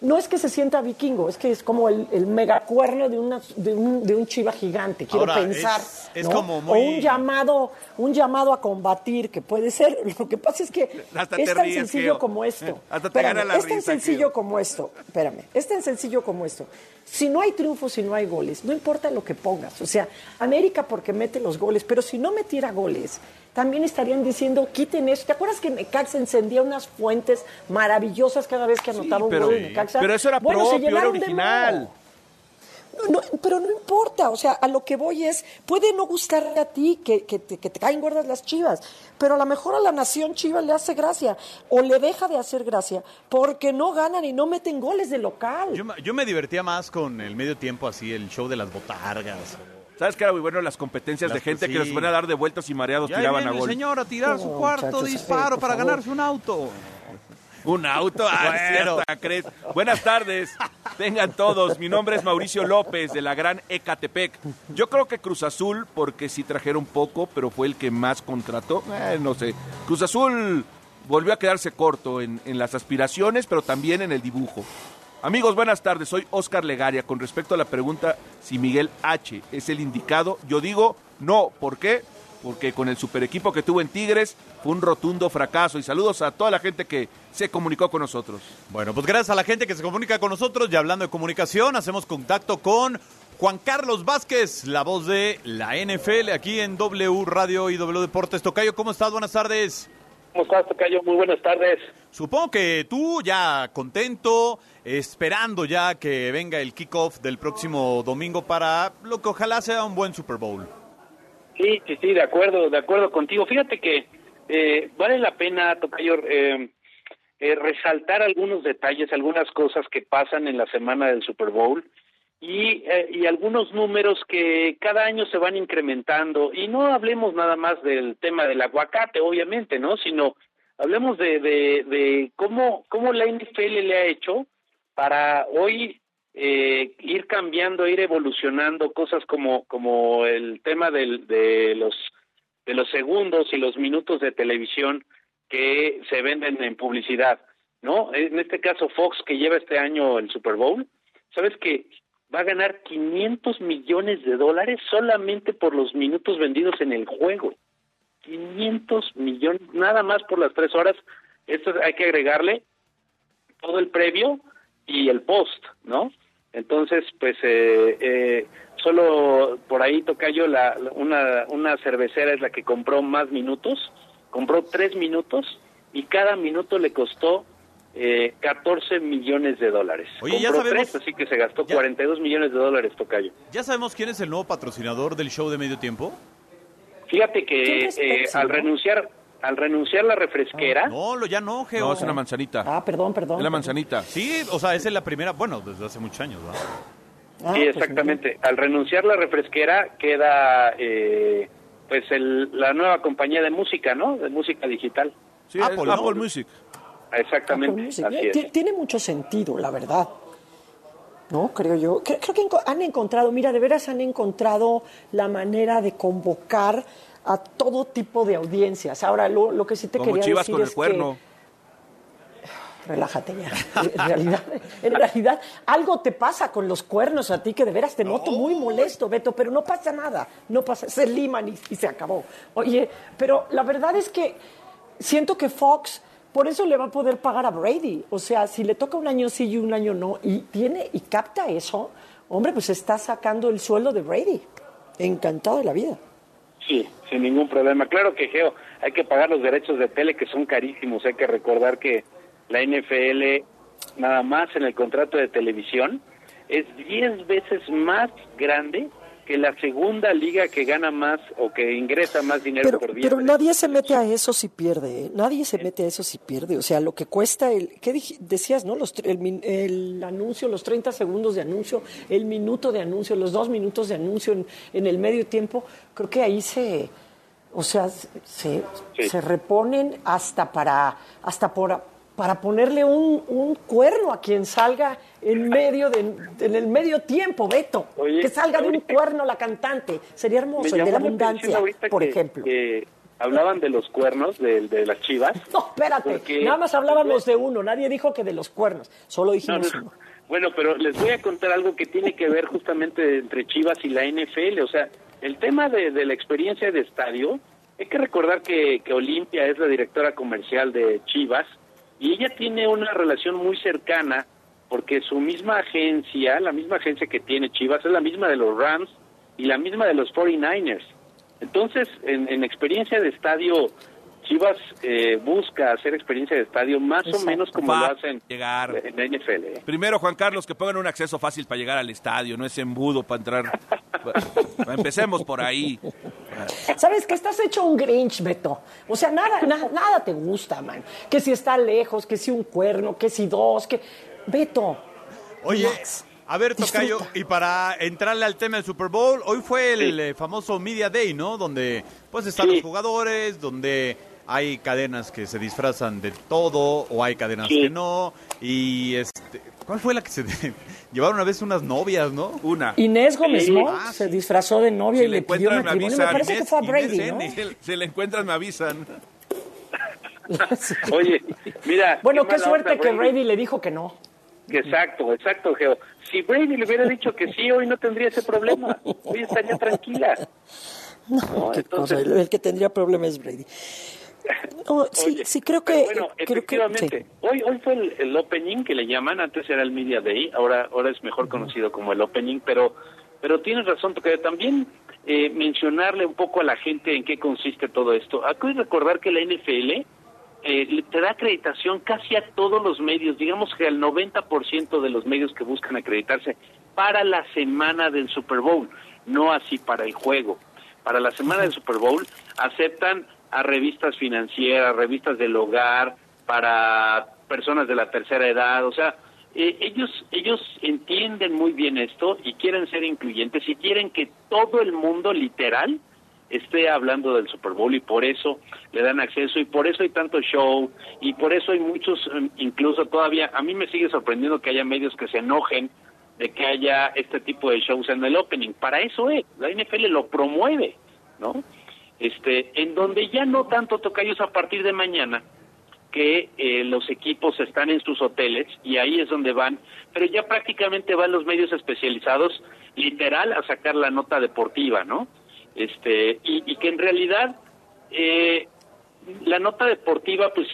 no es que se sienta vikingo, es que es como el, el megacuerno de, una, de, un, de un chiva gigante, quiero Ahora, pensar. es- es ¿no? como O un llamado, un llamado a combatir, que puede ser. <laughs> Lo que pasa es que Hasta es tan ríes, sencillo como esto. <laughs> Hasta te Espérame, gana la es tan risa, sencillo como esto. Espérame, es tan sencillo como esto. Si no hay triunfos, si no hay goles, no importa lo que pongas. O sea, América porque mete los goles, pero si no metiera goles, también estarían diciendo, quiten eso. ¿Te acuerdas que Necaxa encendía unas fuentes maravillosas cada vez que anotaba un pero- gol en Necaxa? pero eso era Bueno, se propio, era llenaron de original. moho. No, pero no importa, o sea, a lo que voy es, puede no gustarle a ti que, que, te, que te caen gordas las chivas, pero a lo mejor a la nación chiva le hace gracia o le deja de hacer gracia porque no ganan y no meten goles de local. Yo, yo me divertía más con el medio tiempo así, el show de las botargas. ¿Sabes qué era muy bueno? Las competencias de gente que los ponía a dar de vueltas y mareados Ya tiraban viene a el gol. señor a tirar su cuarto muchachos, disparo para favor. ganarse un auto. Un auto, ah, Bueno. cierta, crees. Buenas tardes, tengan todos. Mi nombre es Mauricio López de la Gran Ecatepec. Yo creo que Cruz Azul, porque sí trajeron poco, pero fue el que más contrató. Eh, no sé. Cruz Azul volvió a quedarse corto en, en las aspiraciones, pero también en el dibujo. Amigos, buenas tardes. Soy Oscar Legaria. Con respecto a la pregunta si Miguel H es el indicado, yo digo no. ¿Por qué? Porque con el super equipo que tuvo en Tigres fue un rotundo fracaso. Y saludos a toda la gente que se comunicó con nosotros. Bueno, pues gracias a la gente que se comunica con nosotros. Y hablando de comunicación, hacemos contacto con Juan Carlos Vázquez, la voz de la NFL aquí en W Radio y W Deportes. Tocayo, ¿cómo estás? Buenas tardes. ¿Cómo estás, Tocayo? Muy buenas tardes. Supongo que tú ya contento, esperando ya que venga el kickoff del próximo domingo para lo que ojalá sea un buen Super Bowl. Sí, sí, sí, de acuerdo, de acuerdo contigo. Fíjate que eh, vale la pena, Tocayo, eh, eh, resaltar algunos detalles, algunas cosas que pasan en la semana del Super Bowl y, eh, y algunos números que cada año se van incrementando. Y no hablemos nada más del tema del aguacate, obviamente, ¿no? Sino hablemos de, de, de cómo, cómo la NFL le ha hecho para hoy eh, ir cambiando, ir evolucionando cosas como como el tema del, de los de los segundos y los minutos de televisión que se venden en publicidad, ¿no? En este caso Fox que lleva este año el Super Bowl, sabes que va a ganar 500 millones de dólares solamente por los minutos vendidos en el juego. 500 millones, nada más por las tres horas. Esto hay que agregarle todo el previo y el post, ¿no? Entonces, pues, eh, eh, solo por ahí Tocayo, la, una, una cervecera es la que compró más minutos, compró tres minutos y cada minuto le costó eh, 14 millones de dólares. Oye, ya compró sabemos- tres, así que se gastó 42 millones de dólares, Tocayo. ¿Ya sabemos quién es el nuevo patrocinador del show de medio tiempo? Fíjate que ¿Quién es eh, al renunciar al renunciar la refresquera, No, lo ya no, Geo. No, es una manzanita. Ah, perdón, perdón. Es la manzanita. Sí, o sea, esa es la primera, bueno, desde hace muchos años, ¿verdad? Ah, Sí, pues exactamente. Al renunciar la refresquera queda eh, pues el, la nueva compañía de música, ¿no? De música digital. Sí, es Apple Music. Exactamente. Así Eh, es. ti- Tiene mucho sentido, la verdad. ¿No? Creo yo. Creo, creo que han encontrado, mira, de veras han encontrado la manera de convocar a todo tipo de audiencias. Ahora, lo, lo que sí te Como quería Chivas decir con es el cuerno. que... Relájate ya. En realidad, en realidad, algo te pasa con los cuernos a ti que de veras te noto muy molesto, Beto, pero no pasa nada. No pasa, se liman y, y se acabó. Oye, pero la verdad es que siento que Fox por eso le va a poder pagar a Brady. O sea, si le toca un año sí y un año no, y tiene y capta eso, hombre, pues está sacando el sueldo de Brady. Encantado de la vida. Sí, sin ningún problema. Claro que, Geo, hay que pagar los derechos de tele que son carísimos. Hay que recordar que la NFL, nada más en el contrato de televisión, es 10 veces más grande que la segunda liga que gana más o que ingresa más dinero Pero, por día. pero nadie se mete a eso si pierde, ¿eh? Nadie se mete a eso si pierde. O sea, lo que cuesta el... ¿Qué decías, no? Los, el, el anuncio, los 30 segundos de anuncio, el minuto de anuncio, los dos minutos de anuncio en, en el medio tiempo, creo que ahí se... O sea, se, se reponen hasta para... hasta por, para ponerle un, un cuerno a quien salga en medio de, en el medio tiempo, Beto. Oye, que salga de un cuerno la cantante. Sería hermoso, el de la abundancia, por que- ejemplo. que hablaban de los cuernos de, de las chivas. <laughs> No, espérate, Porque- nada más hablábamos de uno, nadie dijo que de los cuernos, solo dijimos No, no. uno. Bueno, pero les voy a contar algo que tiene que ver justamente entre Chivas y la NFL. O sea, el tema de, de la experiencia de estadio, hay que recordar que, que Olimpia es la directora comercial de Chivas y ella tiene una relación muy cercana porque su misma agencia, la misma agencia que tiene Chivas, es la misma de los Rams y la misma de los 49ers. Entonces, en, en experiencia de estadio, Chivas eh, busca hacer experiencia de estadio más o menos como lo hacen llegar. en la NFL. ¿eh? Primero, Juan Carlos, que pongan un acceso fácil para llegar al estadio, no es embudo para entrar. <laughs> Empecemos por ahí. ¿Sabes que estás hecho un Grinch, Beto? O sea, nada, nada, nada te gusta, man. Que si está lejos, que si un cuerno, que si dos, que... Beto. Oye, a ver, Tocayo, y para entrarle al tema del Super Bowl, hoy fue el eh, famoso Media Day, ¿no? Donde pues están los jugadores, donde hay cadenas que se disfrazan de todo o hay cadenas que no. Y este, ¿cuál fue la que se llevaron una vez unas novias, no? Una. Inés Gómez ah, se disfrazó de novia y le, pidió matrimonio. Me, parece que fue a Brady, ¿no? Se, le encuentran, me avisan. <laughs> Oye, mira. Bueno, qué, suerte que Brady le dijo que no. Exacto, exacto, Geo. Si Brady le hubiera dicho que sí, hoy no tendría ese problema. Hoy estaría tranquila. <laughs> No, El que tendría problemas es Brady. <laughs> Oh, sí, sí, creo que. Bueno, efectivamente. Hoy, hoy fue el, opening que le llaman, antes era el Media Day, ahora, ahora es mejor conocido como el opening, pero, pero tienes razón, porque también eh, mencionarle un poco a la gente en qué consiste todo esto. Hay que recordar que la NFL eh, te da acreditación casi a todos los medios, digamos que al 90% de los medios que buscan acreditarse para la semana del Super Bowl, no así para el juego. Para la semana del Super Bowl aceptan a revistas financieras, revistas del hogar, para personas de la tercera edad, o sea, eh, ellos ellos entienden muy bien esto y quieren ser incluyentes y quieren que todo el mundo literal esté hablando del Super Bowl y por eso le dan acceso y por eso hay tanto show y por eso hay muchos em, incluso todavía a mí me sigue sorprendiendo que haya medios que se enojen de que haya este tipo de shows en el opening. Para eso es la NFL lo promueve no este, en donde ya no tanto tocayos a partir de mañana, que eh, los equipos están en sus hoteles y ahí es donde van, pero ya prácticamente van los medios especializados literal a sacar la nota deportiva, ¿no? Este, y, que en realidad eh, la nota deportiva, pues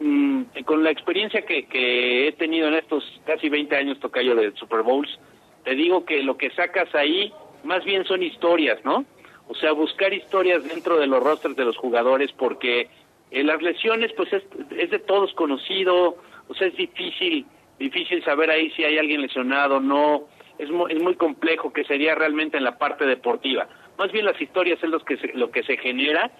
mm, con la experiencia que, que he tenido en estos casi 20 años tocayo de Super Bowls, te digo que lo que sacas ahí más bien son historias, ¿no? O sea, buscar historias dentro de los rosters de los jugadores porque eh, las lesiones pues es, de todos conocido, o sea, es difícil, difícil saber ahí si hay alguien lesionado o no, es muy, es muy complejo que sería realmente en la parte deportiva. Más bien las historias es lo que se, lo que se genera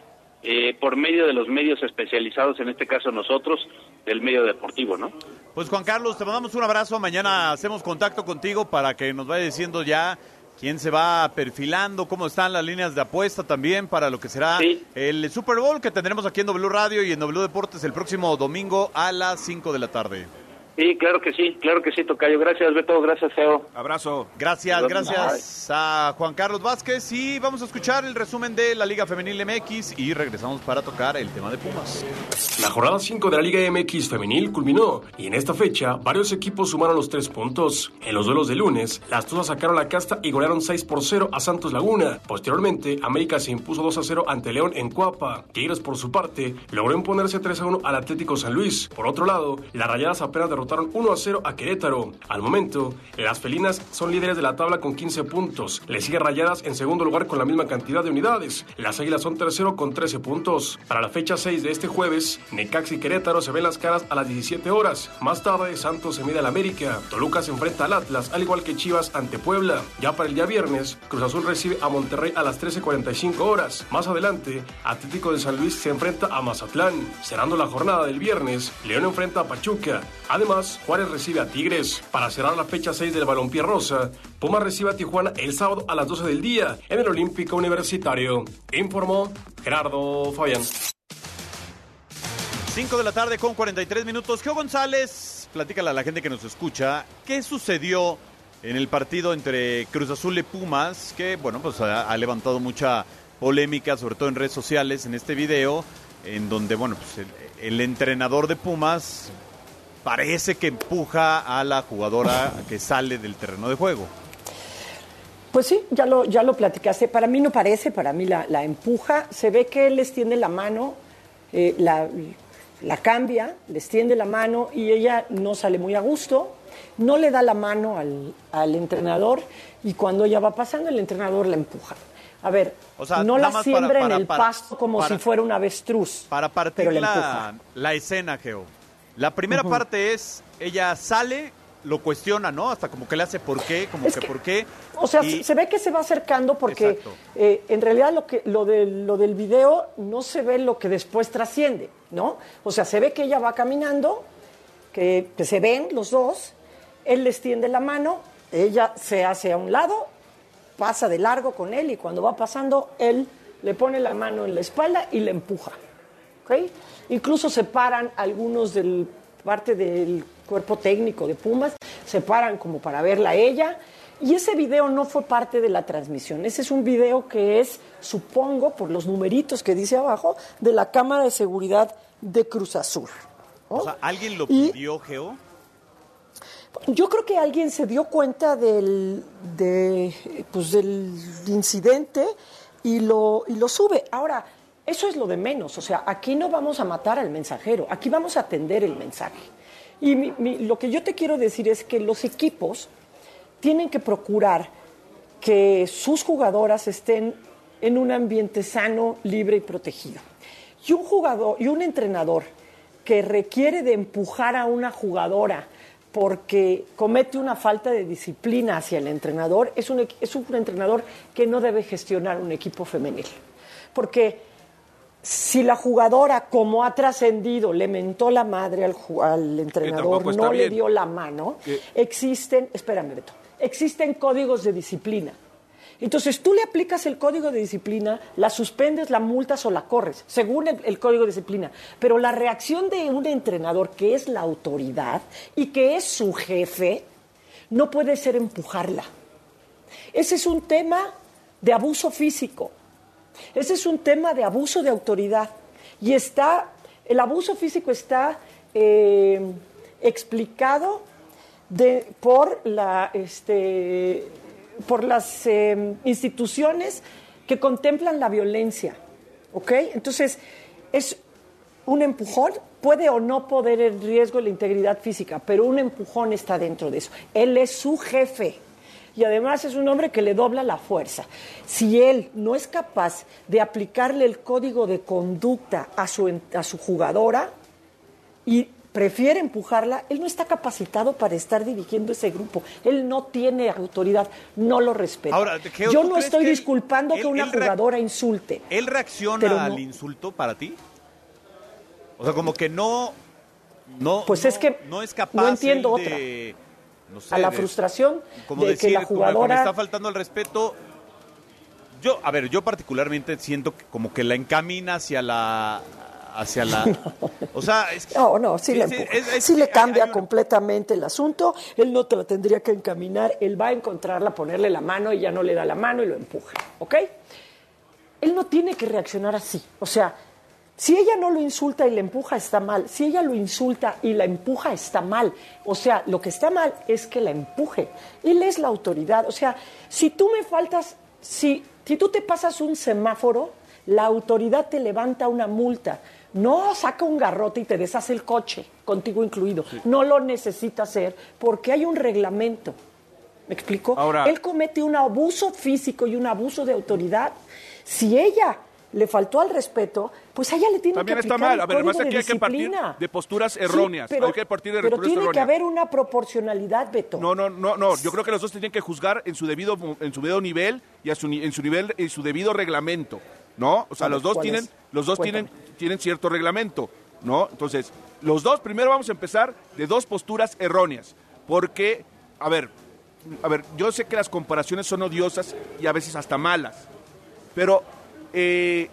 eh, por medio de los medios especializados, en este caso nosotros, del medio deportivo, ¿no? Pues Juan Carlos, te mandamos un abrazo, mañana hacemos contacto contigo para que nos vaya diciendo ya quién se va perfilando, cómo están las líneas de apuesta también para lo que será el Super Bowl que tendremos aquí en W Radio y en W Deportes el próximo domingo a las 5 de la tarde. Sí, claro que sí, claro que sí, Tocayo. Gracias, Beto. Gracias, Feo. Abrazo. Gracias, gracias a Juan Carlos Vázquez. Y vamos a escuchar el resumen de la Liga Femenil MX y regresamos para tocar el tema de Pumas. La jornada 5 de la Liga MX Femenil culminó y en esta fecha varios equipos sumaron los tres puntos. En los duelos de lunes, las Tuzas sacaron la casta y golearon 6 por 0 a Santos Laguna. Posteriormente, América se impuso 2 a 0 ante León en Cuapa. Tigres, por su parte, logró imponerse 3 a 1 al Atlético San Luis. Por otro lado, las Rayadas apenas derrotaron 1 a 0 a Querétaro. Al momento, las felinas son líderes de la tabla con 15 puntos. Le sigue Rayadas en segundo lugar con la misma cantidad de unidades. Las Águilas son tercero con 13 puntos. Para la fecha 6 de este jueves, Necax y Querétaro se ven las caras a las 17 horas. Más tarde, Santos se mide al América. Toluca se enfrenta al Atlas, al igual que Chivas ante Puebla. Ya para el día viernes, Cruz Azul recibe a Monterrey a las 13.45 horas. Más adelante, Atlético de San Luis se enfrenta a Mazatlán. Cerrando la jornada del viernes, León enfrenta a Pachuca. Además, Juárez recibe a Tigres. Para cerrar la fecha 6 del Balompié Rosa, Puma recibe a Tijuana el sábado a las 12 del día en el Olímpico Universitario. Informó Gerardo Fabián. 5 de la tarde con 43 minutos. Geo González, platícale a la gente que nos escucha, ¿qué sucedió en el partido entre Cruz Azul y Pumas? Que, bueno, pues ha, levantado mucha polémica, sobre todo en redes sociales, en este video, en donde, bueno, pues el entrenador de Pumas parece que empuja a la jugadora que sale del terreno de juego. Pues sí, ya lo, ya lo platicaste. Para mí no parece, para mí la, empuja. Se ve que él les tiende la mano, eh, la, cambia, les tiende la mano y ella no sale muy a gusto. No le da la mano al, al entrenador y cuando ella va pasando, el entrenador la empuja. A ver, no la siembra en el pasto como si fuera un avestruz. Para partir la, la, escena, Geo. La primera parte es, ella sale, lo cuestiona, ¿no? Hasta como que le hace por qué, como que, por qué. O sea, se ve que se va acercando porque eh, en realidad lo, que, lo, de, lo del video no se ve lo que después trasciende, ¿no? O sea, se ve que ella va caminando, que, que se ven los dos, él les tiende la mano, ella se hace a un lado, pasa de largo con él y cuando va pasando, él le pone la mano en la espalda y le empuja. ¿okay? Incluso se paran algunos del parte del cuerpo técnico de Pumas, se paran como para verla a ella. Y ese video no fue parte de la transmisión. Ese es un video que es, supongo, por los numeritos que dice abajo, de la cámara de seguridad de Cruz Azul. O sea, ¿alguien lo pidió, Geo? Yo creo que alguien se dio cuenta del, pues del incidente y lo, y lo sube. Ahora, eso es lo de menos. O sea, aquí no vamos a matar al mensajero, aquí vamos a atender el mensaje. Y lo que yo te quiero decir es que los equipos tienen que procurar que sus jugadoras estén en un ambiente sano, libre y protegido. Y un jugador y un entrenador que requiere de empujar a una jugadora porque comete una falta de disciplina hacia el entrenador, es un, es un entrenador que no debe gestionar un equipo femenil. Porque si la jugadora, como ha trascendido, le mentó la madre al, al entrenador, no le dio la mano, existen, espérame Beto, existen códigos de disciplina. Entonces tú le aplicas el código de disciplina, la suspendes, la multas o la corres, según el, código de disciplina. Pero la reacción de un entrenador que es la autoridad y que es su jefe, no puede ser empujarla. Ese es un tema de abuso físico. Ese es un tema de abuso de autoridad. Y está, el abuso físico está eh, explicado de, por la, este, por las em, instituciones que contemplan la violencia. ¿Ok? Entonces, es un empujón, puede o no poder en riesgo la integridad física, pero un empujón está dentro de eso. Él es su jefe y además es un hombre que le dobla la fuerza. Si él no es capaz de aplicarle el código de conducta a su, a su jugadora y prefiere empujarla, él no está capacitado para estar dirigiendo ese grupo. Él no tiene autoridad, no lo respeta. Yo no estoy disculpando que una jugadora insulte. ¿Él reacciona al insulto para ti? O sea, como que no no pues es que no es capaz no entiendo otra. A la frustración de que la jugadora está faltando el respeto yo, a ver, yo particularmente siento que como que la encamina hacia la hacia la... O sea, es <laughs> No, no, sí, le, le cambia completamente el asunto. Él no te la tendría que encaminar. Él va a encontrarla, ponerle la mano y ya no le da la mano y lo empuja. ¿Ok? Él no tiene que reaccionar así. O sea, si ella no lo insulta y le empuja, está mal. Si ella lo insulta y la empuja, está mal. O sea, lo que está mal es que la empuje. Él es la autoridad. O sea, si tú me faltas, si, si tú te pasas un semáforo, la autoridad te levanta una multa. No saca un garrote y te deshace el coche, contigo incluido. No lo necesita hacer porque hay un reglamento. ¿Me explico? Ahora, Él comete un abuso físico y un abuso de autoridad. Si ella le faltó al respeto, pues a ella le tiene También que está mal. A ver, además aquí hay que partir de posturas erróneas. pero, hay que partir de pero tiene que haber una proporcionalidad, Beto. No, no, no, no. Yo creo que los dos tienen que juzgar en su debido, en su debido nivel y a su, en su nivel, en su debido reglamento. ¿No? O sea, los dos tienen, los dos tienen tienen cierto reglamento, ¿no? Entonces, los dos, primero vamos a empezar de dos posturas erróneas, porque, a ver, a ver, yo sé que las comparaciones son odiosas y a veces hasta malas, pero eh,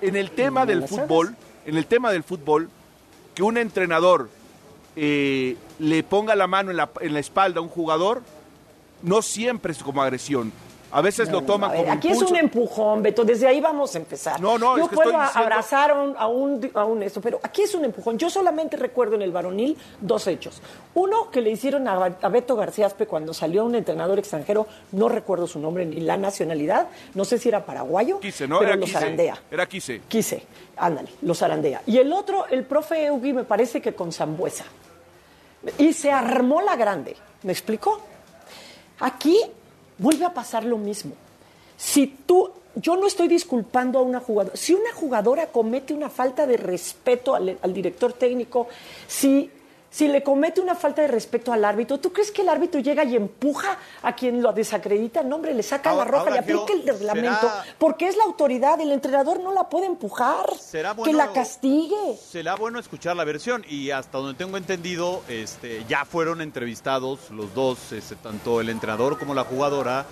en el tema del fútbol, en el tema del fútbol, que un entrenador eh, le ponga la mano en la, en la espalda a un jugador, no siempre es como agresión. A veces lo toman como Aquí es un empujón, Beto, desde ahí vamos a empezar. No, no, Yo es que puedo estoy diciendo... abrazar a un, a, un, a un esto, pero aquí es un empujón. Yo solamente recuerdo en el varonil dos hechos. Uno, que le hicieron a, a Beto Garcíaspe cuando salió un entrenador extranjero, no recuerdo su nombre ni la nacionalidad, no sé si era paraguayo, Quise, ¿no? pero Era lo Quise. zarandea. Era Quise. Quise, ándale, lo zarandea. Y el otro, el profe Eugui, me parece que con Zambuesa. Y se armó la grande, ¿me explicó? Aquí vuelve a pasar lo mismo. si tú, yo no estoy disculpando a una jugadora, si una jugadora comete una falta de respeto al, al director técnico, si si le comete una falta de respeto al árbitro, ¿tú crees que el árbitro llega y empuja a quien lo desacredita? No, hombre, le saca Ahora- la roja, le aplica el reglamento, será- porque es la autoridad, el entrenador no la puede empujar, Será que bueno- la castigue. Será bueno escuchar la versión y hasta donde tengo entendido, este, ya fueron entrevistados los dos, este, tanto el entrenador como la jugadora,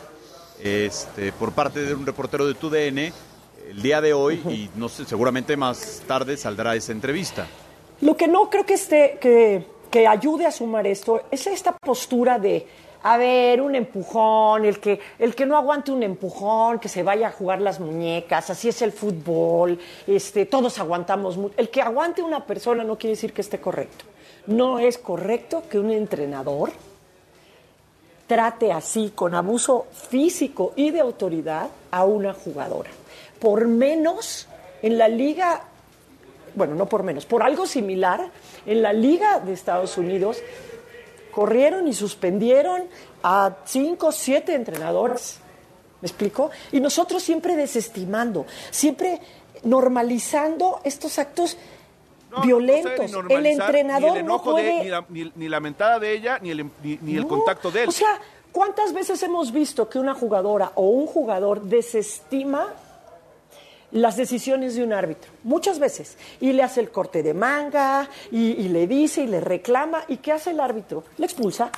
este, por parte de un reportero de TUDN el día de hoy y no sé, seguramente más tarde saldrá esa entrevista. Lo que no creo que, esté, que, que ayude a sumar esto es esta postura de, a ver, un empujón, el que, el que no aguante un empujón, que se vaya a jugar las muñecas, así es el fútbol, este, todos aguantamos mucho. El que aguante una persona no quiere decir que esté correcto. No es correcto que un entrenador trate así, con abuso físico y de autoridad, a una jugadora. Por menos en la liga bueno, no por menos, por algo similar, en la Liga de Estados Unidos corrieron y suspendieron a cinco, siete entrenadores. ¿Me explico? Y nosotros siempre desestimando, siempre normalizando estos actos No, no violentos. el entrenador ni el no enojo de- puede... ni, la, ni- ni la mentada de ella, ni el, ni, ni el No, contacto de él. O sea, ¿cuántas veces hemos visto que una jugadora o un jugador desestima las decisiones de un árbitro? Muchas veces. Y le hace el corte de manga, y, y le dice y le reclama. ¿Y qué hace el árbitro? Le expulsa.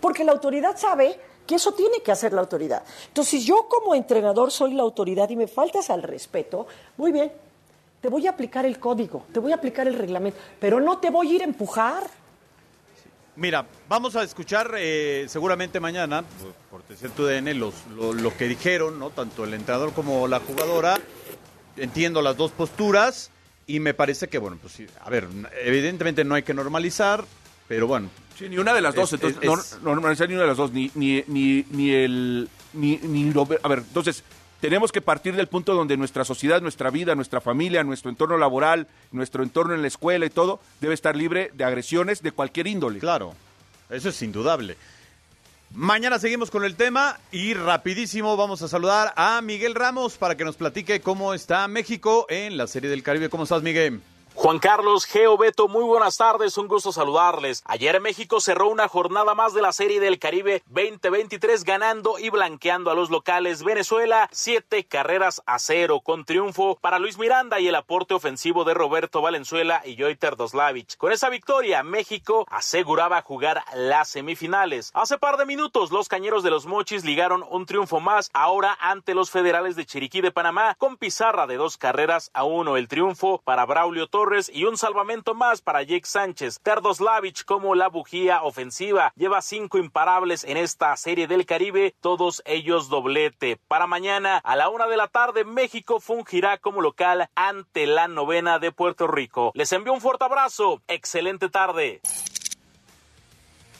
Porque la autoridad sabe que eso tiene que hacer la autoridad. Entonces, si yo como entrenador soy la autoridad y me faltas al respeto, muy bien, te voy a aplicar el código, te voy a aplicar el reglamento, pero no te voy a ir a empujar. Mira, vamos a escuchar eh, seguramente mañana, por por tu TUDN, los, lo, lo que dijeron, ¿no? Tanto el entrenador como la jugadora. Entiendo las dos posturas y me parece que, bueno, pues sí, a ver, evidentemente no hay que normalizar, pero bueno. Sí, ni una de las dos, Es- entonces, es- no, no normalizar ni una de las dos, ni, ni, ni, ni el... Ni, ni lo- a ver, entonces, tenemos que partir del punto donde nuestra sociedad, nuestra vida, nuestra familia, nuestro entorno laboral, nuestro entorno en la escuela y todo, debe estar libre de agresiones de cualquier índole. Claro, eso es indudable. Mañana seguimos con el tema y rapidísimo vamos a saludar a Miguel Ramos para que nos platique cómo está México en la Serie del Caribe. ¿Cómo estás, Miguel? Juan Carlos Geo Beto, muy buenas tardes, un gusto saludarles. Ayer México cerró una jornada más de la Serie del Caribe 2023 ganando y blanqueando a los locales Venezuela siete carreras a cero con triunfo para Luis Miranda y el aporte ofensivo de Roberto Valenzuela y Joiter Doslavich. Con esa victoria México aseguraba jugar las semifinales. Hace par de minutos los cañeros de los Mochis ligaron un triunfo más ahora ante los federales de Chiriquí de Panamá con pizarra de dos carreras a uno el triunfo para Braulio Torres y un salvamento más para Jake Sánchez. Terdoslavich como la bujía ofensiva lleva cinco imparables en esta serie del Caribe, todos ellos doblete. Para mañana a la una de la tarde México fungirá como local ante la novena de Puerto Rico. Les envío un fuerte abrazo, excelente tarde.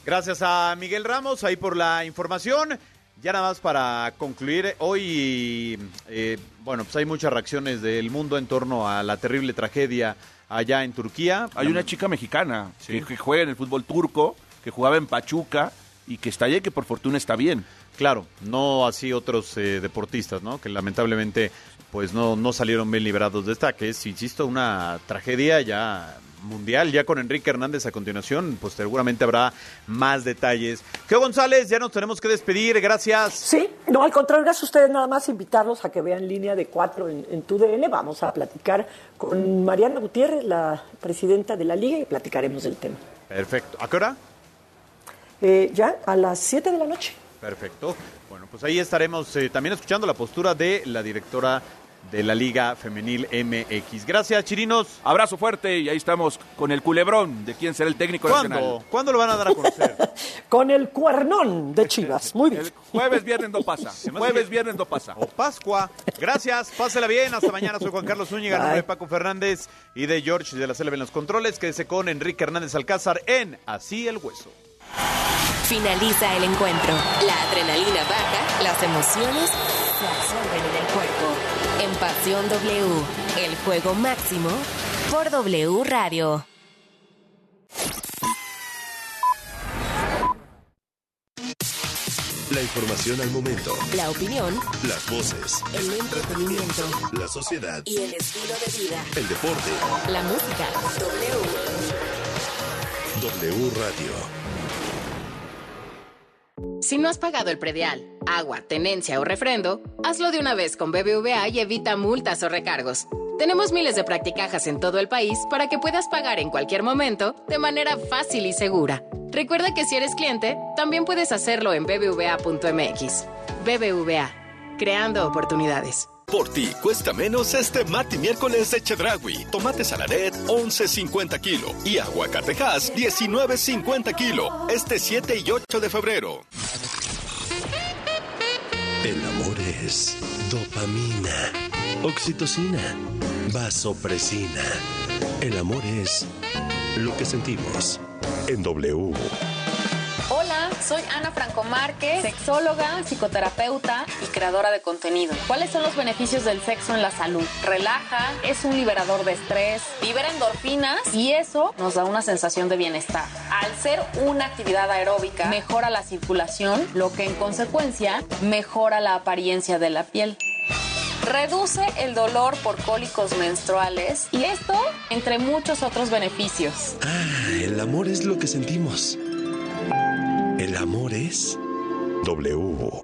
Gracias a Miguel Ramos ahí por la información. Ya nada más para concluir, hoy, eh, bueno, pues hay muchas reacciones del mundo en torno a la terrible tragedia allá en Turquía. Hay una chica mexicana que, que juega en el fútbol turco, que jugaba en Pachuca y que está allá y que por fortuna está bien. Claro, no así otros eh, deportistas, ¿no? Que lamentablemente pues no, no salieron bien liberados de esta, que es, insisto, una tragedia ya mundial, ya con Enrique Hernández a continuación, pues seguramente habrá más detalles. Geo González, ya nos tenemos que despedir, gracias. Sí, no, al contrario, gracias a ustedes nada más invitarlos a que vean línea de cuatro en, en tu DN. Vamos a platicar con Mariana Gutiérrez, la presidenta de la liga, y platicaremos del tema. Perfecto. ¿A qué hora? Eh, ya a las 7 de la noche. Perfecto. Bueno, pues ahí estaremos eh, también escuchando la postura de la directora de la Liga Femenil MX. Gracias, Chirinos. Abrazo fuerte y ahí estamos con el culebrón de quién será el técnico ¿Cuándo? nacional. ¿Cuándo lo van a dar a conocer? <laughs> Con el cuernón de Chivas. Muy bien. Jueves, viernes no pasa. <laughs> Jueves, viernes no pasa. O Pascua. Gracias, pásela bien. Hasta mañana. Soy Juan Carlos Zúñiga, nombre de Paco Fernández y de George de la Selva en los controles. Quédese con Enrique Hernández Alcázar en Así el Hueso. Finaliza el encuentro. La adrenalina baja, las emociones se absorben en el cuerpo. Pasión W, el juego máximo por W Radio. La información al momento. La opinión. Las voces. El entretenimiento. La sociedad. Y el estilo de vida. El deporte. La música. W. W Radio. Si no has pagado el predial, agua, tenencia o refrendo, hazlo de una vez con BBVA y evita multas o recargos. Tenemos miles de practicajas en todo el país para que puedas pagar en cualquier momento de manera fácil y segura. Recuerda que si eres cliente, también puedes hacerlo en bbva.mx. BBVA, creando oportunidades. Por ti cuesta menos este y miércoles de Chedragui. Tomate saladet 11.50 kilo y aguacatejas 19.50 kilo. Este 7 y 8 de febrero. El amor es dopamina, oxitocina, vasopresina. El amor es lo que sentimos en W. Soy Ana Franco Márquez, sexóloga, psicoterapeuta y creadora de contenido. ¿Cuáles son los beneficios del sexo en la salud? Relaja, es un liberador de estrés, libera endorfinas y eso nos da una sensación de bienestar. Al ser una actividad aeróbica, mejora la circulación, lo que en consecuencia mejora la apariencia de la piel. Reduce el dolor por cólicos menstruales y esto entre muchos otros beneficios. Ah, el amor es lo que sentimos. El amor es W.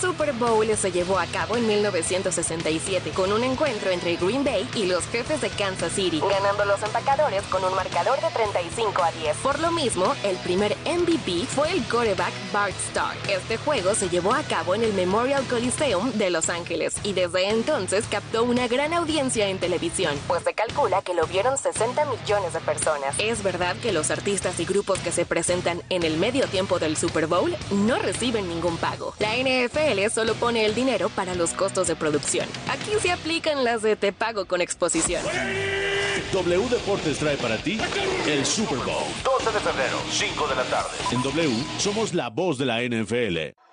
Super Bowl se llevó a cabo en 1967 con un encuentro entre Green Bay y los jefes de Kansas City, ganando los empacadores con un marcador de 35 a 10. Por lo mismo, el primer MVP fue el quarterback Bart Starr. Este juego se llevó a cabo en el Memorial Coliseum de Los Ángeles y desde entonces captó una gran audiencia en televisión, pues se calcula que lo vieron 60 millones de personas. Es verdad que los artistas y grupos que se presentan en el medio tiempo del Super Bowl no reciben ningún pago. La NFL solo pone el dinero para los costos de producción. Aquí se aplican las de te pago con exposición. W Deportes trae para ti el Super Bowl. 12 de febrero, 5 de la tarde. En W somos la voz de la NFL.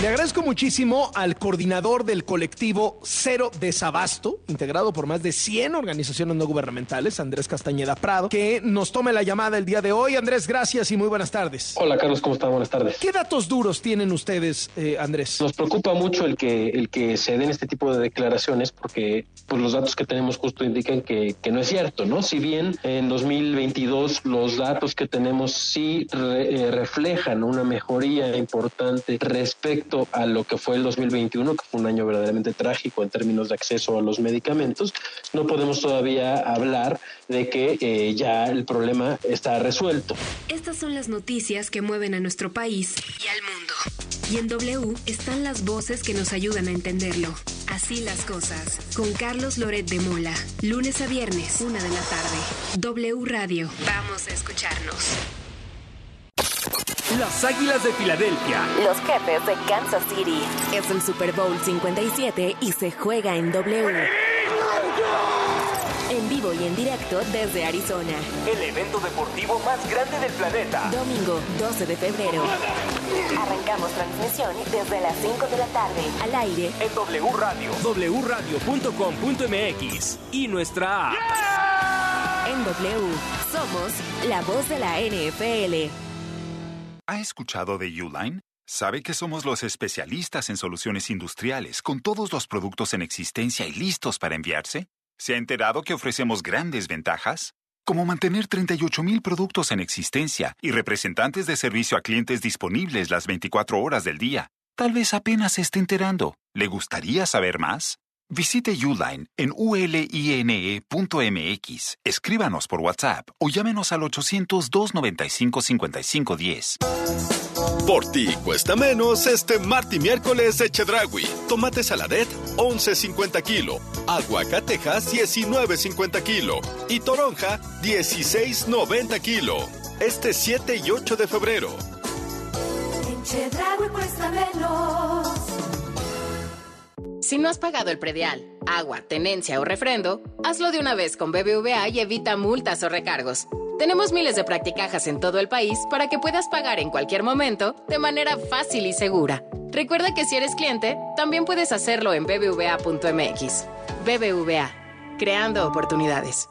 Le agradezco muchísimo al coordinador del colectivo Cero Desabasto, integrado por más de 100 organizaciones no gubernamentales, Andrés Castañeda Prado, que nos tome la llamada el día de hoy. Andrés, gracias y muy buenas tardes. Hola Carlos, ¿cómo están? Buenas tardes. ¿Qué datos duros tienen ustedes, eh, Andrés? Nos preocupa mucho el que, el que se den este tipo de declaraciones porque pues, los datos que tenemos justo indican que, que no es cierto, ¿no? Si bien en 2022 los datos que tenemos sí re- eh, reflejan una mejoría importante respecto a lo que fue el 2021, que fue un año verdaderamente trágico en términos de acceso a los medicamentos, no podemos todavía hablar de que eh, ya el problema está resuelto. Estas son las noticias que mueven a nuestro país y al mundo. Y en W están las voces que nos ayudan a entenderlo. Así las cosas. Con Carlos Loret de Mola. Lunes a viernes, una de la tarde. W Radio. Vamos a escucharnos. Las Águilas de Filadelfia. Los jefes de Kansas City. Es el Super Bowl 57 y se juega en W. En vivo y en directo desde Arizona. El evento deportivo más grande del planeta. Domingo 12 de febrero. Arrancamos transmisión desde las 5 de la tarde. Al aire En W Radio. wradio.com.mx y nuestra app. en W. Somos la voz de la NFL. ¿Ha escuchado de Uline? Sabe que somos los especialistas en soluciones industriales, con todos los productos en existencia y listos para enviarse. ¿Se ha enterado que ofrecemos grandes ventajas? Como mantener 38.000 productos en existencia y representantes de servicio a clientes disponibles las 24 horas del día. Tal vez apenas se esté enterando. ¿Le gustaría saber más? Visite Uline en uline.mx, escríbanos por WhatsApp o llámenos al 800-295-5510. Por ti cuesta menos este martes y miércoles de Chedragui. Tomate saladet 11.50 kilo. Aguacatejas 19.50 kilo. Y toronja 16.90 kilo. Este 7 y 8 de febrero. En Chedraui cuesta menos. Si no has pagado el predial, agua, tenencia o refrendo, hazlo de una vez con BBVA y evita multas o recargos. Tenemos miles de practicajas en todo el país para que puedas pagar en cualquier momento de manera fácil y segura. Recuerda que si eres cliente, también puedes hacerlo en bbva.mx. BBVA, creando oportunidades.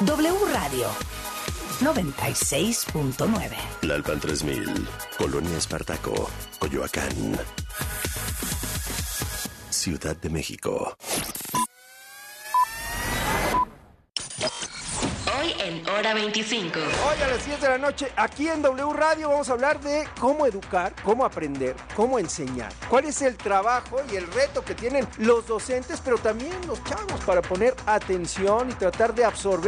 W Radio 96.9. Lalpan 3000, Colonia Espartaco, Coyoacán. Ciudad de México. Hoy en Hora 25. Hoy a las 10 de la noche, aquí en W Radio, vamos a hablar de cómo educar, cómo aprender, cómo enseñar. Cuál es el trabajo y el reto que tienen los docentes, pero también los chavos para poner atención y tratar de absorber